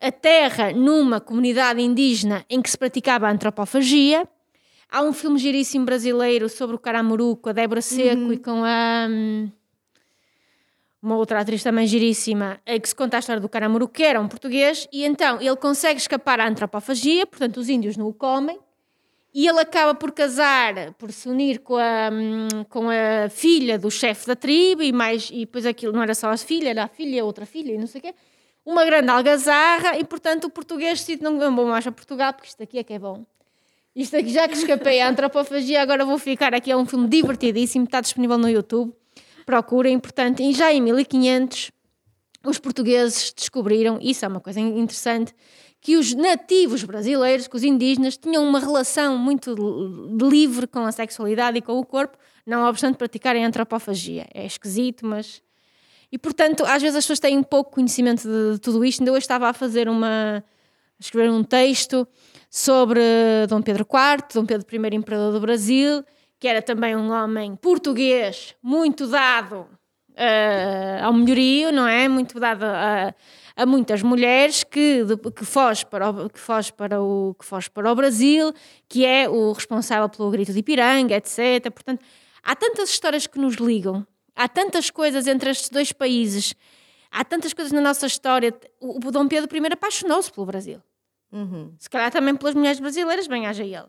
a terra numa comunidade indígena em que se praticava a antropofagia. Há um filme giríssimo brasileiro sobre o Caramuru com a Débora Seco uhum. e com a. Uma outra atriz também giríssima, que se conta a história do Caramuru, que era um português, e então ele consegue escapar à antropofagia, portanto os índios não o comem, e ele acaba por casar, por se unir com a, hum, com a filha do chefe da tribo, e, mais, e depois aquilo não era só a filha, era a filha, outra filha, e não sei o quê uma grande algazarra e, portanto, o português decide não vou mais a Portugal porque isto aqui é que é bom. Isto aqui, já que escapei à antropofagia, agora vou ficar aqui. É um filme divertidíssimo, está disponível no YouTube. Procurem, portanto, e já em 1500 os portugueses descobriram, isso é uma coisa interessante, que os nativos brasileiros, que os indígenas, tinham uma relação muito livre com a sexualidade e com o corpo, não obstante praticarem antropofagia. É esquisito, mas e portanto, às vezes as pessoas têm pouco conhecimento de, de tudo isto. Ainda hoje estava a fazer uma. a escrever um texto sobre Dom Pedro IV, Dom Pedro I, Imperador do Brasil, que era também um homem português muito dado uh, ao melhorio, não é? Muito dado a, a muitas mulheres que, de, que, foge para o, que, foge para o, que foge para o Brasil, que é o responsável pelo grito de Ipiranga, etc. Portanto, há tantas histórias que nos ligam Há tantas coisas entre estes dois países, há tantas coisas na nossa história. O, o Dom Pedro I apaixonou-se pelo Brasil. Uhum. Se calhar também pelas mulheres brasileiras, bem haja ele.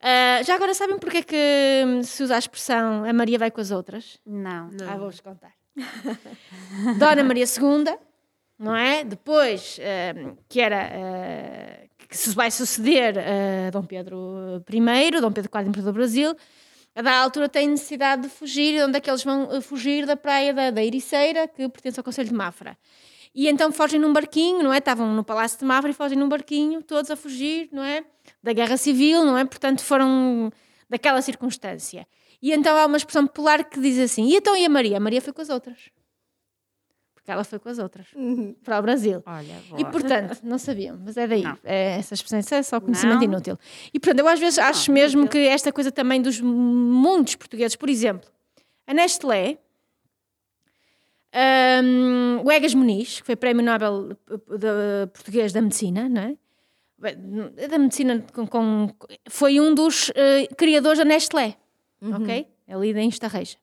Ah, já agora sabem porque é que hum, se usa a expressão a Maria vai com as outras? Não. Ah, vou-vos contar. Dona Maria II, não é? Depois, hum, que era ah, que se vai suceder a Dom Pedro I, Dom Pedro IV, Imperador do Brasil, a da altura tem necessidade de fugir. E onde é que eles vão uh, fugir? Da praia da, da Ericeira, que pertence ao Conselho de Mafra. E então fogem num barquinho, não é? Estavam no Palácio de Mafra e fogem num barquinho, todos a fugir, não é? Da Guerra Civil, não é? Portanto, foram daquela circunstância. E então há uma expressão popular que diz assim: e então e a Maria? A Maria foi com as outras. Porque ela foi com as outras para o Brasil. Olha, E portanto, não sabiam, mas é daí. Não. É, essa expressão é só conhecimento Não. inútil. E portanto, eu às vezes acho mesmo que esta coisa também dos muitos portugueses, por exemplo, a Nestlé, hum, o Egas Muniz, que foi Prémio Nobel de- português da Medicina, não é? Da medicina com, com- foi um dos eh, criadores da Nestlé, ok? Ali da Instarreja.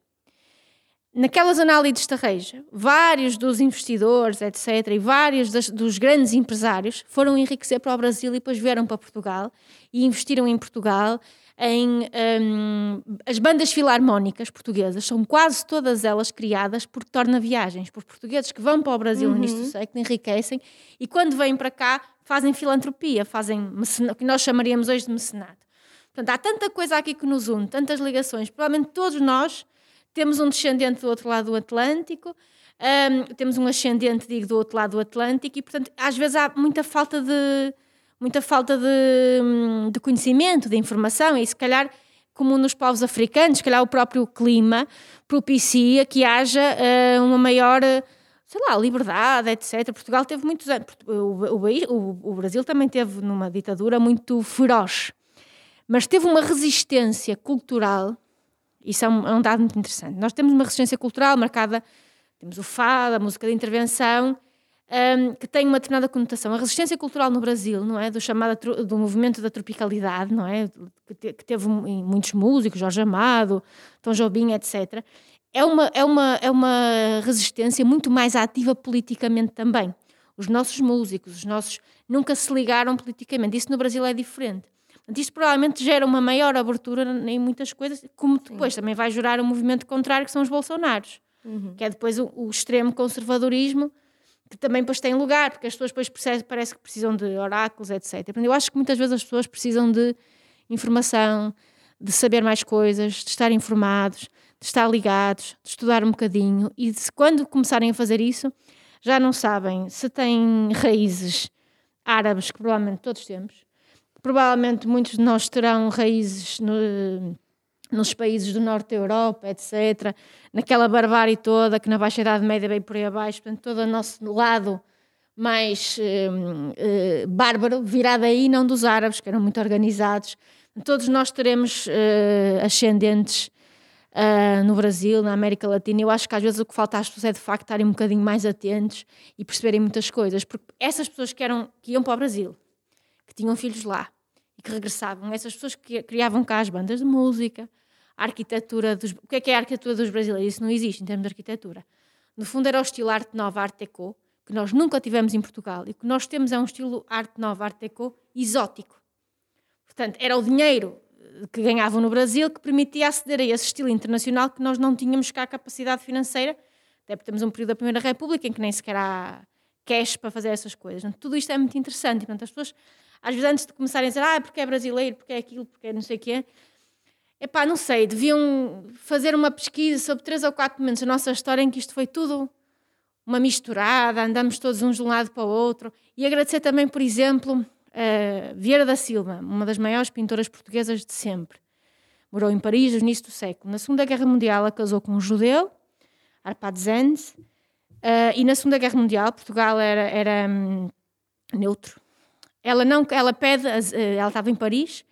Naquela zona ali de Estarreja, vários dos investidores, etc., e vários das- dos grandes empresários foram enriquecer para o Brasil e depois vieram para Portugal e investiram em Portugal em hum, as bandas filarmónicas portuguesas são quase todas elas criadas por torna-viagens, por portugueses que vão para o Brasil no início do século, enriquecem e quando vêm para cá fazem filantropia, fazem o que nós chamaríamos hoje de mecenato. Portanto, há tanta coisa aqui que nos une, tantas ligações. Provavelmente todos nós temos um descendente do outro lado do Atlântico, hum, temos um ascendente, digo, do outro lado do Atlântico, e portanto, às vezes há muita falta de muita falta de, hum, de conhecimento, de informação, e se calhar, como nos povos africanos, se calhar o próprio clima propicia que haja eh, uma maior, sei lá, liberdade, etc. Portugal teve muitos anos, o, o- o Brasil também teve numa ditadura muito feroz, mas teve uma resistência cultural isso é um, é um dado muito interessante. Nós temos uma resistência cultural marcada, temos o fado, a música de intervenção, hum, que tem uma determinada conotação. A resistência cultural no Brasil, não é, do chamado do movimento da tropicalidade, não é, que, te- que teve muitos músicos, Jorge Amado, Tom Jobim, etc. É uma é uma é uma resistência muito mais ativa politicamente também. Os nossos músicos, os nossos nunca se ligaram politicamente. Isso no Brasil é diferente. Isto provavelmente gera uma maior abertura em muitas coisas, como depois também vai gerar um movimento contrário, que são os bolsonaros, que é depois o, o extremo conservadorismo, que também depois tem lugar, porque as pessoas depois percebem- parece que precisam de oráculos, etc. Eu acho que muitas vezes as pessoas precisam de informação, de saber mais coisas, de estar informados, de estar ligados, de estudar um bocadinho, e de, quando começarem a fazer isso, já não sabem se têm raízes árabes, que provavelmente todos temos, provavelmente muitos de nós terão raízes no- nos países do norte da Europa, etc., naquela barbárie toda que na Baixa Idade Média veio por aí abaixo, portanto, todo o nosso lado mais eh, eh, bárbaro, virado aí, não dos árabes, que eram muito organizados. Todos nós teremos eh, ascendentes ah, no Brasil, na América Latina. Eu acho que às vezes o que falta às pessoas é de facto estarem um bocadinho mais atentos e perceberem muitas coisas, porque essas pessoas que, eram, que iam para o Brasil, que tinham filhos lá e que regressavam, essas pessoas que criavam cá as bandas de música, a arquitetura dos. O que é que é a arquitetura dos brasileiros? Isso não existe em termos de arquitetura. No fundo, era o estilo arte nova, arte deco, que nós nunca tivemos em Portugal e o que nós temos é um estilo arte nova, arte deco exótico. Portanto, era o dinheiro eh, que ganhavam no Brasil que permitia aceder a esse estilo internacional que nós não tínhamos cá a capacidade financeira, até porque temos um período da Primeira República em que nem sequer há cash para fazer essas coisas. Tudo isto é muito interessante. Portanto, as pessoas, às vezes, antes de começarem a dizer, ah, porque é brasileiro, porque é aquilo, porque é não sei o quê, epá, não sei, deviam fazer uma pesquisa sobre três ou quatro momentos da nossa história em que isto foi tudo uma misturada, andamos todos uns de um lado para o outro. E agradecer também, por exemplo, a Vieira da Silva, uma das maiores pintoras portuguesas de sempre. Morou em Paris no início do século. Na Segunda Guerra Mundial, ela casou com um judeu, Arpad Zenz, eh, e na Segunda Guerra Mundial, Portugal era, era hum, neutro. Ela não, ela pede, eh, ela estava em Paris,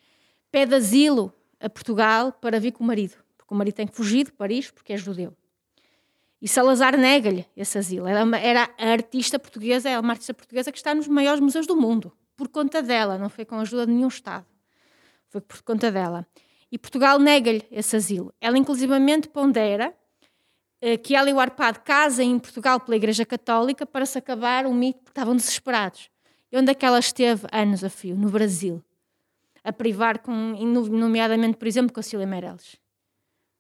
pede asilo a Portugal para vir com o marido, porque o marido tem que fugir de Paris porque é judeu. E Salazar nega-lhe esse asilo. Ela é era a artista portuguesa, é uma artista portuguesa que está nos maiores museus do mundo, por conta dela, não foi com a ajuda de nenhum Estado. Foi por conta dela. E Portugal nega-lhe esse asilo. Ela, inclusivamente, pondera eh, que ela e o Arpad casem em Portugal pela Igreja Católica para se acabar o mito, porque estavam desesperados. E onde é que ela esteve anos a fio? No Brasil. a privar, com, nomeadamente, por exemplo, com a Cília Meirelles.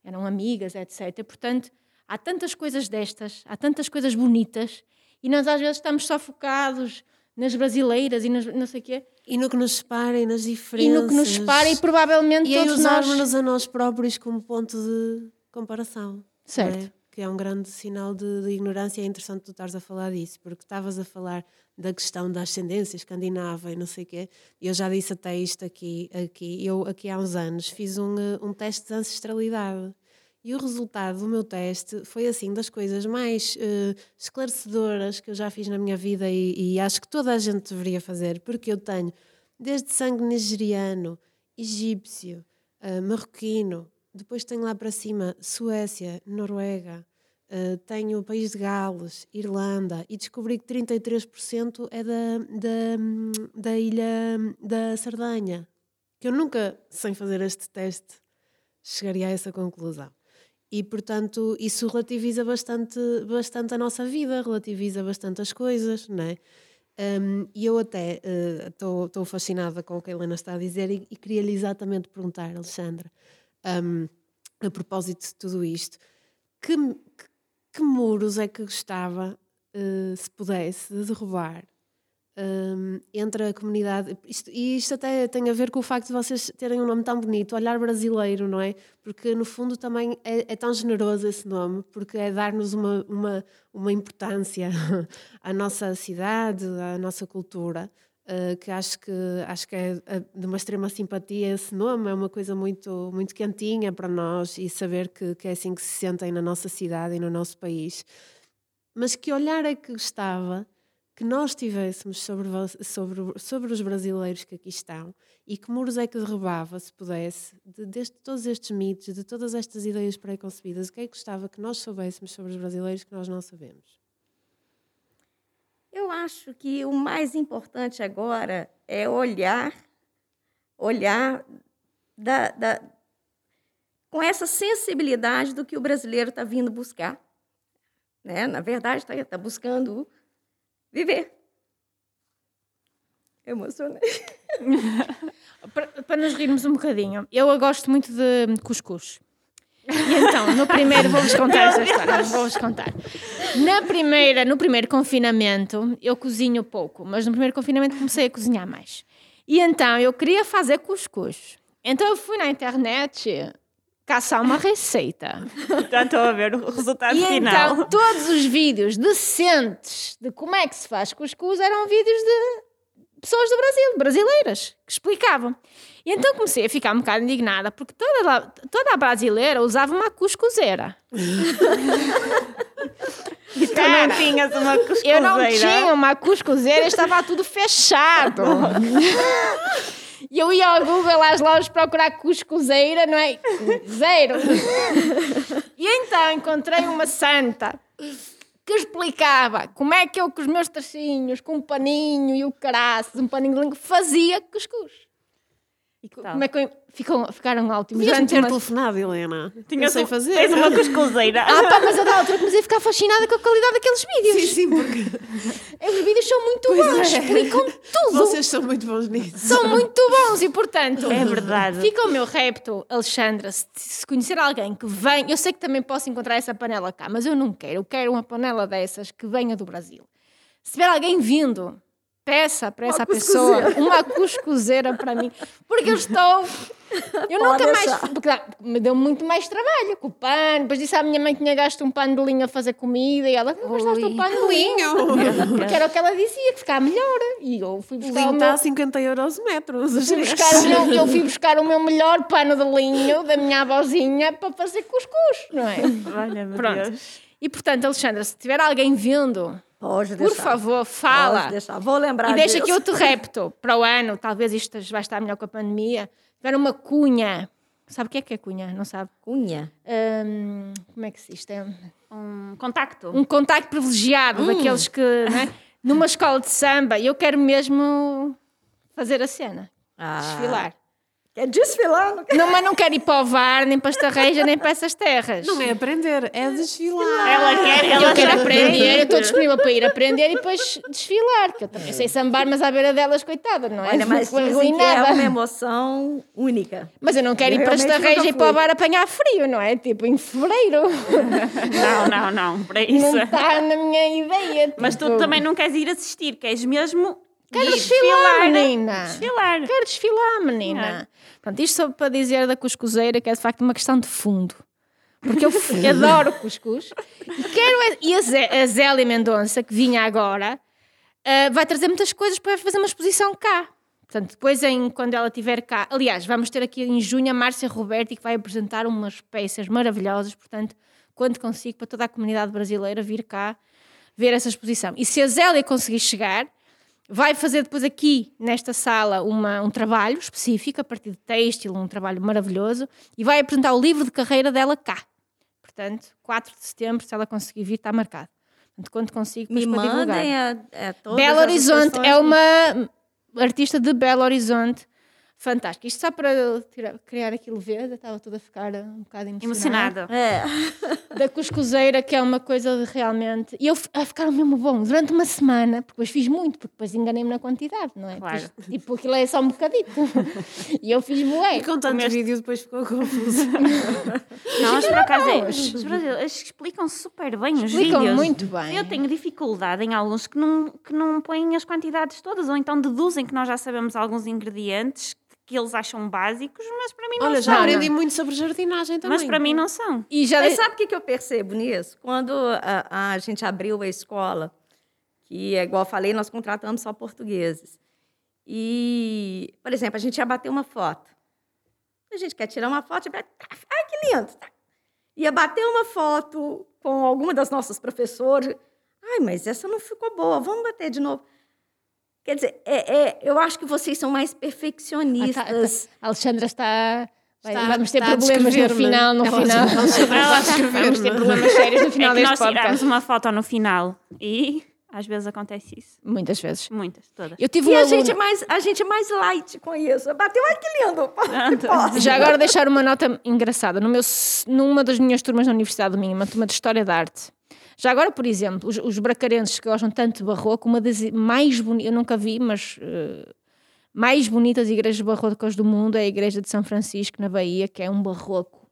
Eram amigas, etc. Portanto, há tantas coisas destas, há tantas coisas bonitas, e nós às vezes estamos só focados nas brasileiras e nas, não sei o quê. E no que nos separa e nas diferenças. E no que nos separa e provavelmente e todos nós... usarmos-nos a nós próprios como ponto de comparação. Certo. É? Que é um grande sinal de, de, ignorância. É interessante tu estares a falar disso, porque estavas a falar da questão da ascendência escandinava e não sei o quê. Eu já disse até isto aqui. aqui. Eu, aqui há uns anos, fiz um, um teste de ancestralidade. E o resultado do meu teste foi assim das coisas mais uh, esclarecedoras que eu já fiz na minha vida e, e, acho que toda a gente deveria fazer, porque eu tenho desde sangue nigeriano, egípcio, uh, marroquino, depois tenho lá para cima Suécia, Noruega, uh, tenho o país de Gales, Irlanda e descobri que 33% é da, da, da ilha da Sardanha. Que eu nunca, sem fazer este teste, chegaria a essa conclusão. E, portanto, isso relativiza bastante, bastante a nossa vida, relativiza bastante as coisas, não é? Um, e eu até estou uh, fascinada com o que a Helena está a dizer e, e queria-lhe exatamente perguntar, Alexandra, um, a propósito de tudo isto, que, que, que muros é que gostava, uh, se pudesse, de derrubar um, entre a comunidade. Isto, e isto até tem a ver com o facto de vocês terem um nome tão bonito, Olhar Brasileiro, não é? Porque no fundo também é, é tão generoso esse nome, porque é dar-nos uma, uma, uma importância à nossa cidade, à nossa cultura. Uh, que acho que acho que é de uma extrema simpatia esse nome, é uma coisa muito muito quentinha para nós e saber que, que é assim que se sentem na nossa cidade e no nosso país. Mas que olhar é que gostava que nós tivéssemos sobre, sobre, sobre os brasileiros que aqui estão e que muros é que derrubava, se pudesse, de, todos estes mitos, de todas estas ideias pré-concebidas, o que é que gostava que nós soubéssemos sobre os brasileiros que nós não sabemos? Eu acho que o mais importante agora é olhar, olhar da, da, com essa sensibilidade do que o brasileiro está vindo buscar. Né? Na verdade, está tá buscando viver. Emocionei. para, nos rirmos um bocadinho, eu gosto muito de cuscuz. E então, no primeiro, vou-vos contar esta história, vou-vos contar. Na primeira, no primeiro confinamento, eu cozinho pouco, mas no primeiro confinamento comecei a cozinhar mais. E então, eu queria fazer cuscuz. Então, eu fui na internet caçar uma receita. Já estou a ver o resultado e final. Então, todos os vídeos decentes de como é que se faz cuscuz eram vídeos de pessoas do Brasil, brasileiras, que explicavam. E então comecei a ficar um bocado indignada, porque toda, toda a brasileira usava uma cuscuzeira. E tu Cara, não tinhas uma cuscuzeira? Eu não tinha uma cuscuzeira, estava tudo fechado. E eu ia ao Google às lojas procurar cuscuzeira, não é? Zero. E então encontrei uma santa que explicava como é que eu com os meus tracinhos, com um paninho e o caraças, um paninho de língua, fazia cuscuz. E como é que ficam, ficaram ótimos? Devias ter uma... telefonado, Helena. Tinha sei fazer. Tens uma cuscuzeira. Ah, pá, mas a da altura comecei a ficar fascinada com a qualidade daqueles vídeos. Sim, sim, porque... Os vídeos são muito pois bons, é. explicam tudo. Vocês são muito bons nisso. São muito bons e, portanto... É verdade. Fica o meu repto, Alexandra, se, se conhecer alguém que vem... Eu sei que também posso encontrar essa panela cá, mas eu não quero. Eu quero uma panela dessas que venha do Brasil. Se tiver alguém vindo peça para essa pessoa uma cuscuzeira para mim, porque eu estou. Eu Pode nunca mais. Porque me deu muito mais trabalho com o pano. Depois disse à minha mãe que tinha gasto um pano de linho a fazer comida e ela, gastaste um pano de linho. Porque era o que ela dizia, que ficava melhor. E eu fui buscar. O linho está a 50 euros metros. Fui buscar o meu, eu fui buscar o meu melhor pano de linho da minha avózinha para fazer cuscuz, não é? Olha, meu Pronto. Deus. E portanto, Alexandra, se tiver alguém vindo Pode deixar. Por favor, fala. Pode deixar. Vou lembrar E deixa disso. aqui outro repto para o ano. Talvez isto vai estar melhor com a pandemia. Tiver uma cunha. Sabe o que é que é cunha? Não sabe? Cunha? Um, como é que se diz? É um contacto. Um contacto privilegiado hum. daqueles que... Né? Numa escola de samba, eu quero mesmo fazer a cena. Ah. Desfilar. Quer desfilar? Não quer... Não, mas não quero ir para o VAR, nem para esta reja, nem para essas terras. Não é aprender, é desfilar. Ela quer, ela eu quero aprender, quer. eu estou disponível para ir aprender e depois desfilar, porque eu também sei sambar, mas à beira delas, coitada, não é? Olha, mas Não dizem que é uma emoção única. Mas eu não quero Eu ir para esta reja e para o bar apanhar frio, não é? Tipo, em fevereiro. Não, não, não, para isso. Não está na minha ideia. Mas tu tipo, também não queres ir assistir, queres mesmo Quero ir desfilar, menina. Desfilar. Quero desfilar, menina. Pronto, isto só para dizer da cuscuzeira que é de facto uma questão de fundo. Porque eu adoro cuscuz. E, quero, é- e a, Zé, a Zélia Mendonça, que vinha agora, ah, vai trazer muitas coisas para fazer uma exposição cá. Portanto, depois, em, quando ela estiver cá... Aliás, vamos ter aqui em junho a Márcia Roberti, que vai apresentar umas peças maravilhosas. Portanto, quando consigo, para toda a comunidade brasileira vir cá ver essa exposição. E se a Zélia conseguir chegar, vai fazer depois aqui, nesta sala, uma, um trabalho específico, a partir de têxtil, um trabalho maravilhoso, e vai apresentar o livro de carreira dela cá. Portanto, 4 de setembro, se ela conseguir vir, está marcado. Portanto, quando consigo, Me mandem a, a Belo Horizonte é uma artista de Belo Horizonte fantástica. Isto só para tirar- criar aquilo verde, eu estava toda a ficar um bocado emocionada. Emocionada. É, Da cuscuzeira, que é uma coisa de realmente. E eu a ficar mesmo bom durante uma semana, porque depois fiz muito, porque depois enganei-me na quantidade, não é? Claro. Depois, tipo, aquilo é só um bocadito. e eu fiz bué. E com tanto vídeo depois ficou confuso. Não, mas por acaso é, os brasileiros explicam super bem os Explicam vídeos. muito bem. Eu tenho dificuldade em alguns que não, que não põem as quantidades todas, ou então deduzem que nós já sabemos alguns ingredientes que eles acham básicos, mas para mim não Olha, são. já aprendi muito sobre jardinagem também. Mas para mim não são. E já Mas sabe o que, eu percebo nisso? Quando a, a gente abriu a escola, que é igual eu falei, nós contratamos só portugueses. E, por exemplo, a gente ia bater uma foto. A gente quer tirar uma foto e vai, ai, que lindo! Ia bater uma foto com alguma das nossas professoras. Ai, mas essa não ficou boa, vamos bater de novo. Quer dizer, é, é, eu acho que vocês são mais Ah, tá, perfeccionistas. tá. A Alexandra está. vai- Está- vamos ter problemas no final, no Ela- final. Vamos ter problemas sérios no final é deste nós tiramos podcast. uma foto no final e às vezes acontece isso. Muitas vezes. Muitas, todas. Eu tive E um a aluno... gente, é mais, a gente é mais light com isso. Bateu, ai, que lindo! Já agora deixar uma nota engraçada. No meu, numa das minhas turmas na Universidade do Minho, uma turma de História da Arte. Já agora, por exemplo, os, os bracarenses que gostam tanto de barroco, uma das mais bonitas, eu nunca vi, mas eh, mais bonitas igrejas barrocas do mundo é a igreja de São Francisco, na Bahia, que é um barroco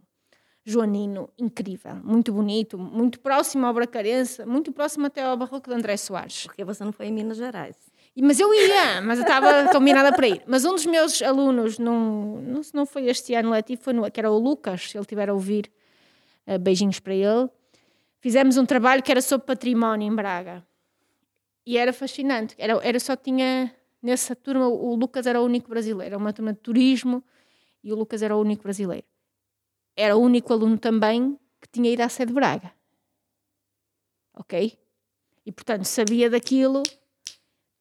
joanino incrível, muito bonito, muito próximo ao bracarense, muito próximo até ao barroco de André Soares. Porque você não foi em Minas Gerais. Mas eu ia, mas eu estava combinada para ir. Mas um dos meus alunos, num, não, se não foi este ano letivo, foi no, que era o Lucas, se ele estiver a ouvir, eh, beijinhos para ele. Fizemos um trabalho que era sobre património em Braga. E era fascinante. Era, era só tinha, nessa turma, o Lucas era o único brasileiro. Era uma turma de turismo e o Lucas era o único brasileiro. Era o único aluno também que tinha ido à sede de Braga. Ok? E, portanto, sabia daquilo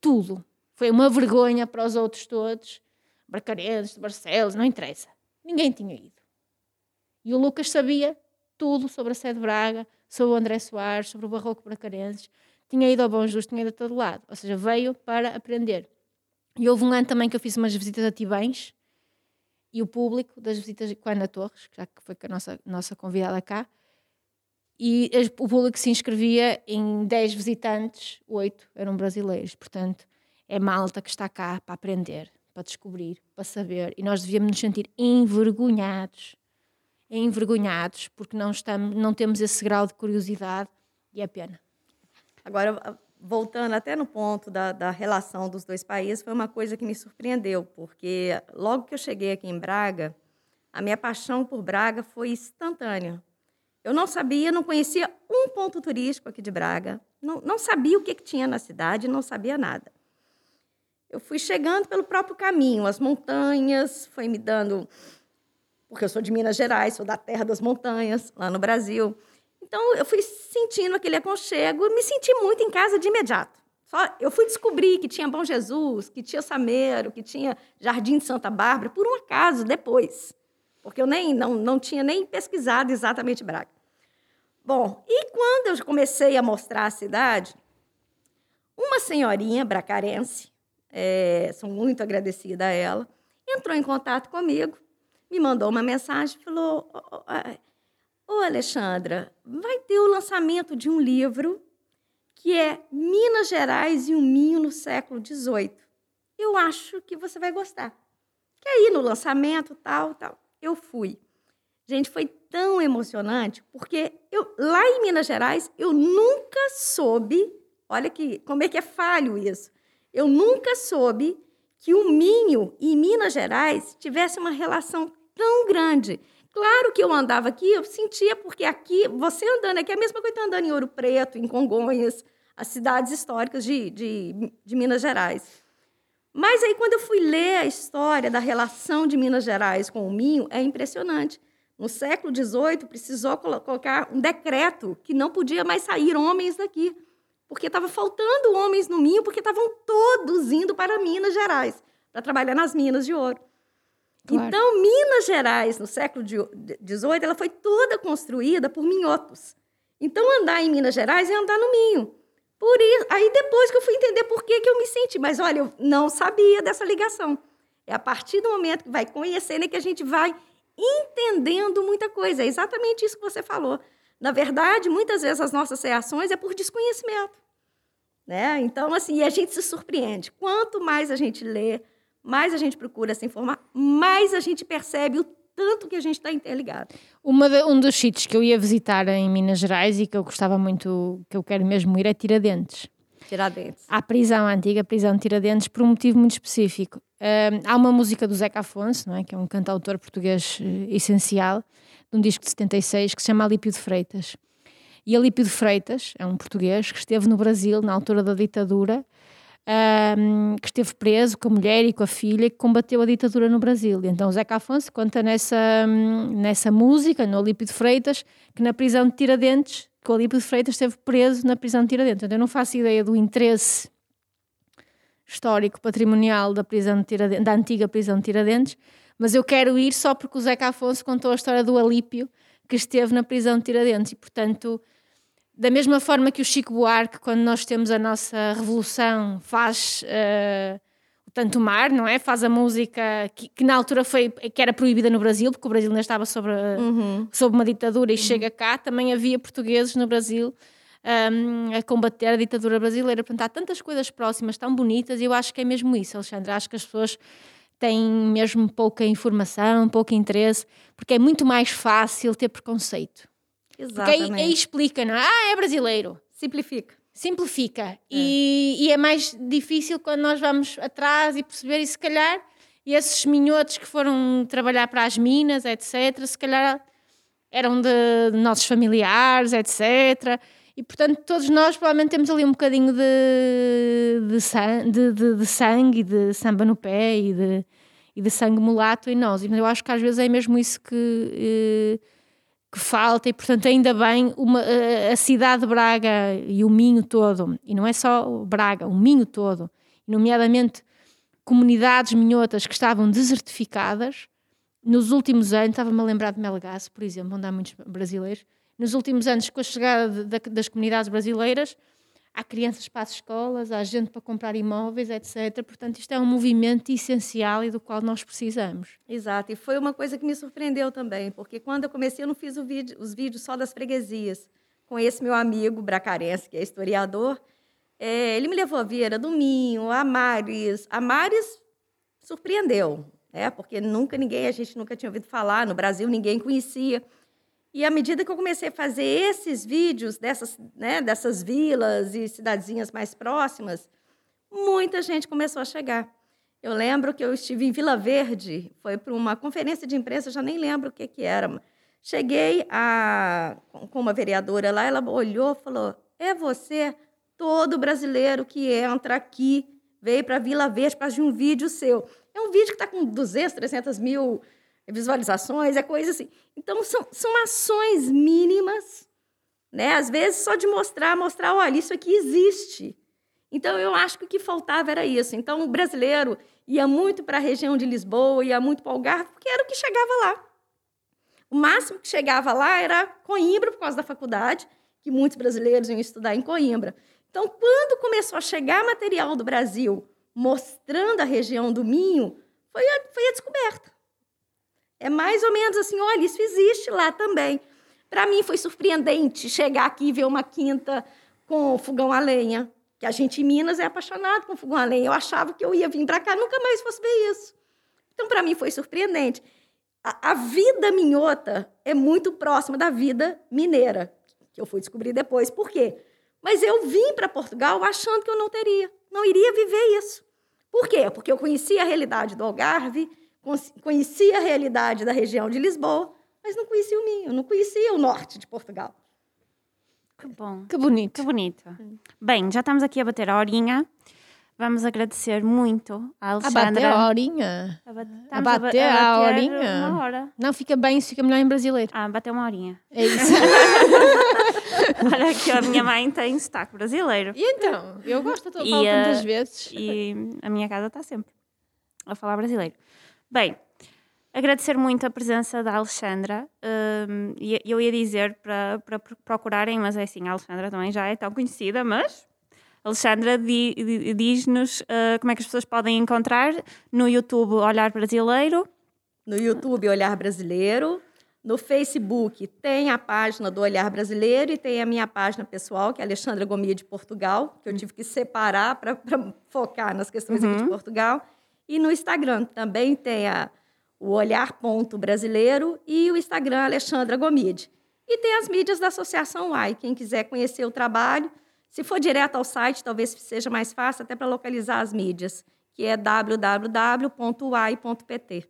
tudo. Foi uma vergonha para os outros todos. Bracarenses, de Barcelos, não interessa. Ninguém tinha ido. E o Lucas sabia tudo sobre a sede de Braga, sobre o André Soares, sobre o Barroco Bracarenses. Tinha ido ao Bom Jesus, tinha ido a todo lado. Ou seja, veio para aprender. E houve um ano também que eu fiz umas visitas a Tibães e o público das visitas com a Ana Torres, já que foi a nossa, nossa convidada cá, e o público se inscrevia em 10 visitantes, 8 eram brasileiros. Portanto, é malta que está cá para aprender, para descobrir, para saber. E nós devíamos nos sentir envergonhados. Envergonhados, porque não, estamos, não temos esse grau de curiosidade e é pena. Agora, voltando até no ponto da, da relação dos dois países, foi uma coisa que me surpreendeu, porque logo que eu cheguei aqui em Braga, a minha paixão por Braga foi instantânea. Eu não sabia, não conhecia um ponto turístico aqui de Braga, não, não sabia o que, que tinha na cidade, não sabia nada. Eu fui chegando pelo próprio caminho, as montanhas, foi me dando. Porque eu sou de Minas Gerais, sou da terra das montanhas, lá no Brasil. Então, eu fui sentindo aquele aconchego me senti muito em casa de imediato. Só, eu fui descobrir que tinha Bom Jesus, que tinha Sameiro, que tinha Jardim de Santa Bárbara, por um acaso, depois. Porque eu nem, não, não tinha nem pesquisado exatamente Braga. Bom, e quando eu comecei a mostrar a cidade, uma senhorinha bracarense, é, sou muito agradecida a ela, entrou em contato comigo, me mandou uma mensagem, falou: Ô, Alexandra, vai ter o lançamento de um livro que é Minas Gerais e o Minho no século XVIII. Eu acho que você vai gostar. Quer ir no lançamento, tal, tal. Eu fui. Gente, foi tão emocionante, porque eu, lá em Minas Gerais, eu nunca soube, olha que, como é que é falho isso, eu nunca soube que o Minho e Minas Gerais tivesse uma relação tão grande. Claro que eu andava aqui, eu sentia, porque aqui, você andando aqui, é a mesma coisa que tá andando em Ouro Preto, em Congonhas, as cidades históricas de, de, de Minas Gerais. Mas aí, quando eu fui ler a história da relação de Minas Gerais com o Minho, é impressionante. No século XVIII, precisou colocar um decreto que não podia mais sair homens daqui, porque estava faltando homens no Minho, porque estavam todos indo para Minas Gerais, para trabalhar nas minas de ouro. Claro. Então, Minas Gerais, no século XVIII, ela foi toda construída por minhotos. Então, andar em Minas Gerais é andar no Minho. Por isso, aí depois que eu fui entender por que, que eu me senti, mas olha, eu não sabia dessa ligação. É a partir do momento que vai conhecendo é que a gente vai entendendo muita coisa. É exatamente isso que você falou. Na verdade, muitas vezes as nossas reações é por desconhecimento. Né? Então, assim, a gente se surpreende. Quanto mais a gente lê, mais a gente procura se informar, mais a gente percebe o tanto que a gente está interligado. Uma de, um dos sítios que eu ia visitar em Minas Gerais e que eu gostava muito, que eu quero mesmo ir, é Tiradentes. Tiradentes. À prisão, a antiga prisão de Tiradentes, por um motivo muito específico. Um, há uma música do Zeca Afonso, não é? que é um cantautor português uh, essencial, de um disco de 76, que se chama Alípio de Freitas. E Alípio de Freitas é um português que esteve no Brasil na altura da ditadura um, que esteve preso com a mulher e com a filha que combateu a ditadura no Brasil. Então o Zeca Afonso conta nessa, nessa música, no Olímpio de Freitas, que na prisão de Tiradentes, que o Olímpio de Freitas esteve preso na prisão de Tiradentes. Então eu não faço ideia do interesse histórico, patrimonial da, prisão da antiga prisão de Tiradentes, mas eu quero ir só porque o Zeca Afonso contou a história do Alípio que esteve na prisão de Tiradentes e, portanto, da mesma forma que o Chico Buarque, quando nós temos a nossa revolução, faz uh, o Tanto Mar, não é? Faz a música que, que, na altura foi, que era proibida no Brasil, porque o Brasil ainda estava sobre, uhum. sobre uma ditadura e uhum. chega cá. Também havia portugueses no Brasil um, ehm, a combater a ditadura brasileira. Portanto, há tantas coisas próximas, tão bonitas, e eu acho que é mesmo isso, Alexandre. Acho que as pessoas têm mesmo pouca informação, pouco interesse, porque é muito mais fácil ter preconceito. Exatamente. Porque aí, aí explica, não é? Ah, é brasileiro. Simplifica. Simplifica. É. E, e, é mais difícil quando nós vamos atrás e perceber, e se calhar, esses minhotos que foram trabalhar para as minas, etc., se calhar eram de, de nossos familiares, etc. E, portanto, todos nós provavelmente temos ali um bocadinho de, de, de, de, sangue, de samba no pé e de, e sangue mulato em nós. E eu acho que às vezes é mesmo isso que. Eh, que falta e, portanto, ainda bem uma, a cidade de Braga e o Minho todo, e não é só Braga, o Minho todo, nomeadamente comunidades minhotas que estavam desertificadas, nos últimos anos, estava-me a lembrar de Melgaço, por exemplo, onde há muitos brasileiros, nos últimos anos, com a chegada de, de, das comunidades brasileiras, há crianças para as escolas, há gente para comprar imóveis, etc. Portanto, isto é um movimento essencial e do qual nós precisamos. Exato, e foi uma coisa que me surpreendeu também, porque quando eu comecei, eu não fiz vídeo, os vídeos só das freguesias. Com esse meu amigo bracarense, que é historiador, é, ele me levou a Vieira do Minho, a Mares. A Mares surpreendeu, né? porque nunca ninguém, a gente nunca tinha ouvido falar, no Brasil ninguém conhecia. E à medida que eu comecei a fazer esses vídeos dessas, né, dessas vilas e cidadezinhas mais próximas, muita gente começou a chegar. Eu lembro que eu estive em Vila Verde, foi para uma conferência de imprensa, já nem lembro o que, que era. Cheguei a, com uma vereadora lá, ela olhou e falou: É você, todo brasileiro que entra aqui, veio para Vila Verde para um vídeo seu. É um vídeo que está com 200, 300 mil visualizações, é coisa assim. Então, são, são ações mínimas, né? Às vezes, só de mostrar, mostrar, olha, isso aqui existe. Então, eu acho que o que faltava era isso. Então, o brasileiro ia muito para a região de Lisboa, ia muito para o Algarve, porque era o que chegava lá. O máximo que chegava lá era Coimbra, por causa da faculdade, que muitos brasileiros iam estudar em Coimbra. Então, quando começou a chegar material do Brasil mostrando a região do Minho, foi a, foi a descoberta. É mais ou menos assim, olha, isso existe lá também. Para mim foi surpreendente chegar aqui e ver uma quinta com fogão a lenha, que a gente em Minas é apaixonado com fogão a lenha. Eu achava que eu ia vir para cá nunca mais fosse ver isso. Então para mim foi surpreendente. A, a vida minhota é muito próxima da vida mineira, que eu fui descobrir depois. Por quê? Mas eu vim para Portugal achando que eu não teria, não iria viver isso. Por quê? Porque eu conhecia a realidade do Algarve, conhecia a realidade da região de Lisboa, mas não conhecia o Minho, não conhecia o norte de Portugal. Que bom. Que bonito. Que bonito. Bem, já estamos aqui a bater a horinha. Vamos agradecer muito à A Alexandra. bater a horinha. A bat- A estamos ba- bater a horinha. Uma hora. Não, fica bem, isso fica melhor em brasileiro. Ah, bateu uma horinha. É isso. Olha que a minha mãe tem sotaque brasileiro. e então? Eu gosto, eu falo eh, tantas vezes. E a minha casa está sempre a falar brasileiro. Bem, agradecer muito a presença da Alexandra. hum, e eu ia dizer para, para procurarem, mas é assim, a Alexandra também já é tão conhecida, mas Alexandra di- di- diz-nos ah, como é que as pessoas podem encontrar no YouTube Olhar Brasileiro. No YouTube, Olhar Brasileiro. No Facebook, tem a página do Olhar Brasileiro e tem a minha página pessoal, que é Alexandra Gomia de Portugal, que eu tive que separar para focar nas questões aqui de Portugal. E no Instagram também tem a, o Olhar Ponto Brasileiro e o Instagram Alexandra Gomide. E tem as mídias da Associação UAI. Quem quiser conhecer o trabalho, se for direto ao site, talvez seja mais fácil até para localizar as mídias, que é www.uai.pt.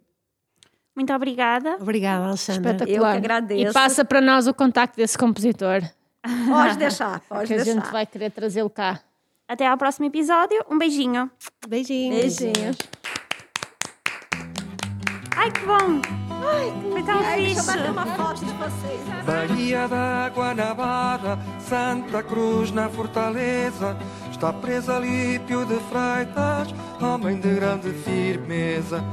Muito obrigada. Obrigada, Alexandra. Espetacular. Eu que agradeço. E passa para nós o contacto desse compositor. Pode deixar, pode que a deixar. gente vai querer trazê-lo cá. Até ao próximo episódio. Um beijinho. Beijinhos. Beijinhos. Ai, que bom! Foi tão Ai, deixa eu fixe. bater uma foto de vocês. Bahia da Guanabara, Santa Cruz na Fortaleza, está presa Lípio de Freitas, homem de grande firmeza.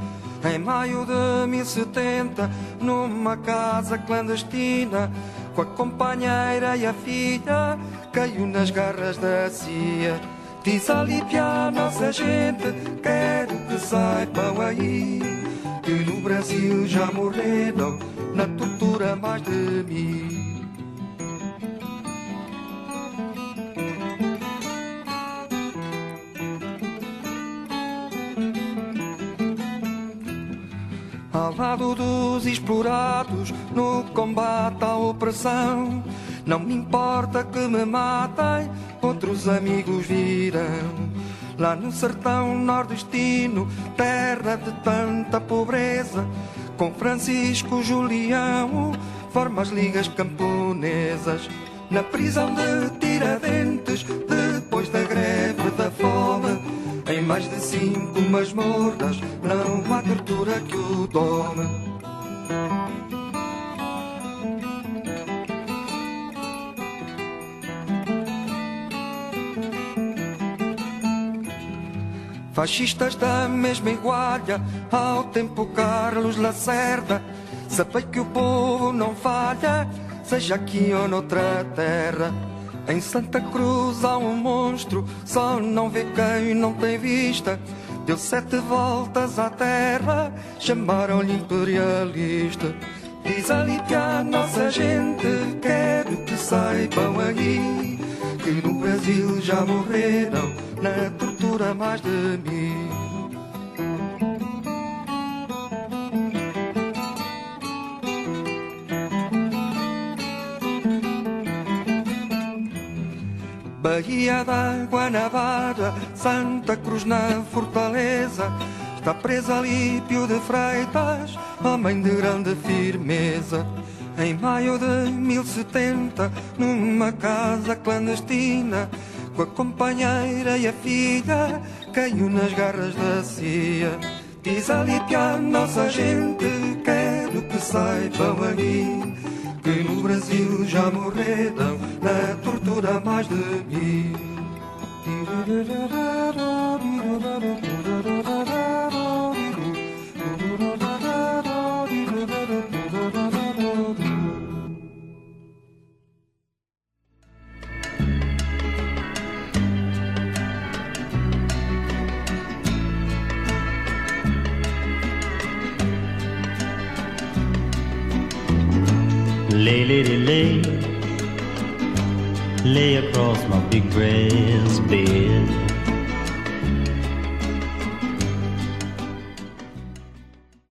Em maio de 1070, numa casa clandestina, com a companheira e a filha, caiu nas garras da CIA. Diz a nossa gente, quero que saibam aí que no Brasil já morreram na tortura mais de mil. Ao lado dos explorados, no combate à opressão, não me importa que me matem, outros amigos virão. Lá no sertão nordestino, terra de tanta pobreza, com Francisco Julião, forma as ligas camponesas. Na prisão de Tiradentes, depois da greve mais de cinco masmorras, não há tortura que o tome. Fascistas da mesma igualha, ao tempo Carlos Lacerda, sabei que o povo não falha, seja aqui ou noutra terra. Em Santa Cruz há um monstro, só não vê quem não tem vista. Deu sete voltas à terra, chamaram-lhe imperialista. Diz ali que a nossa gente quero que saibam aí que no Brasil já morreram na tortura mais de mil. Bahia da Guanabara, Santa Cruz na Fortaleza, está presa Lípio de Freitas, homem de grande firmeza. Em maio de 1070, numa casa clandestina, com a companheira e a filha, caiu nas garras da CIA. Diz a Lípia, nossa gente, quero que saibam aí que no Brasil já morreram na tortura mais de mil. Lay, lady, lay. Lay across my big brass bed.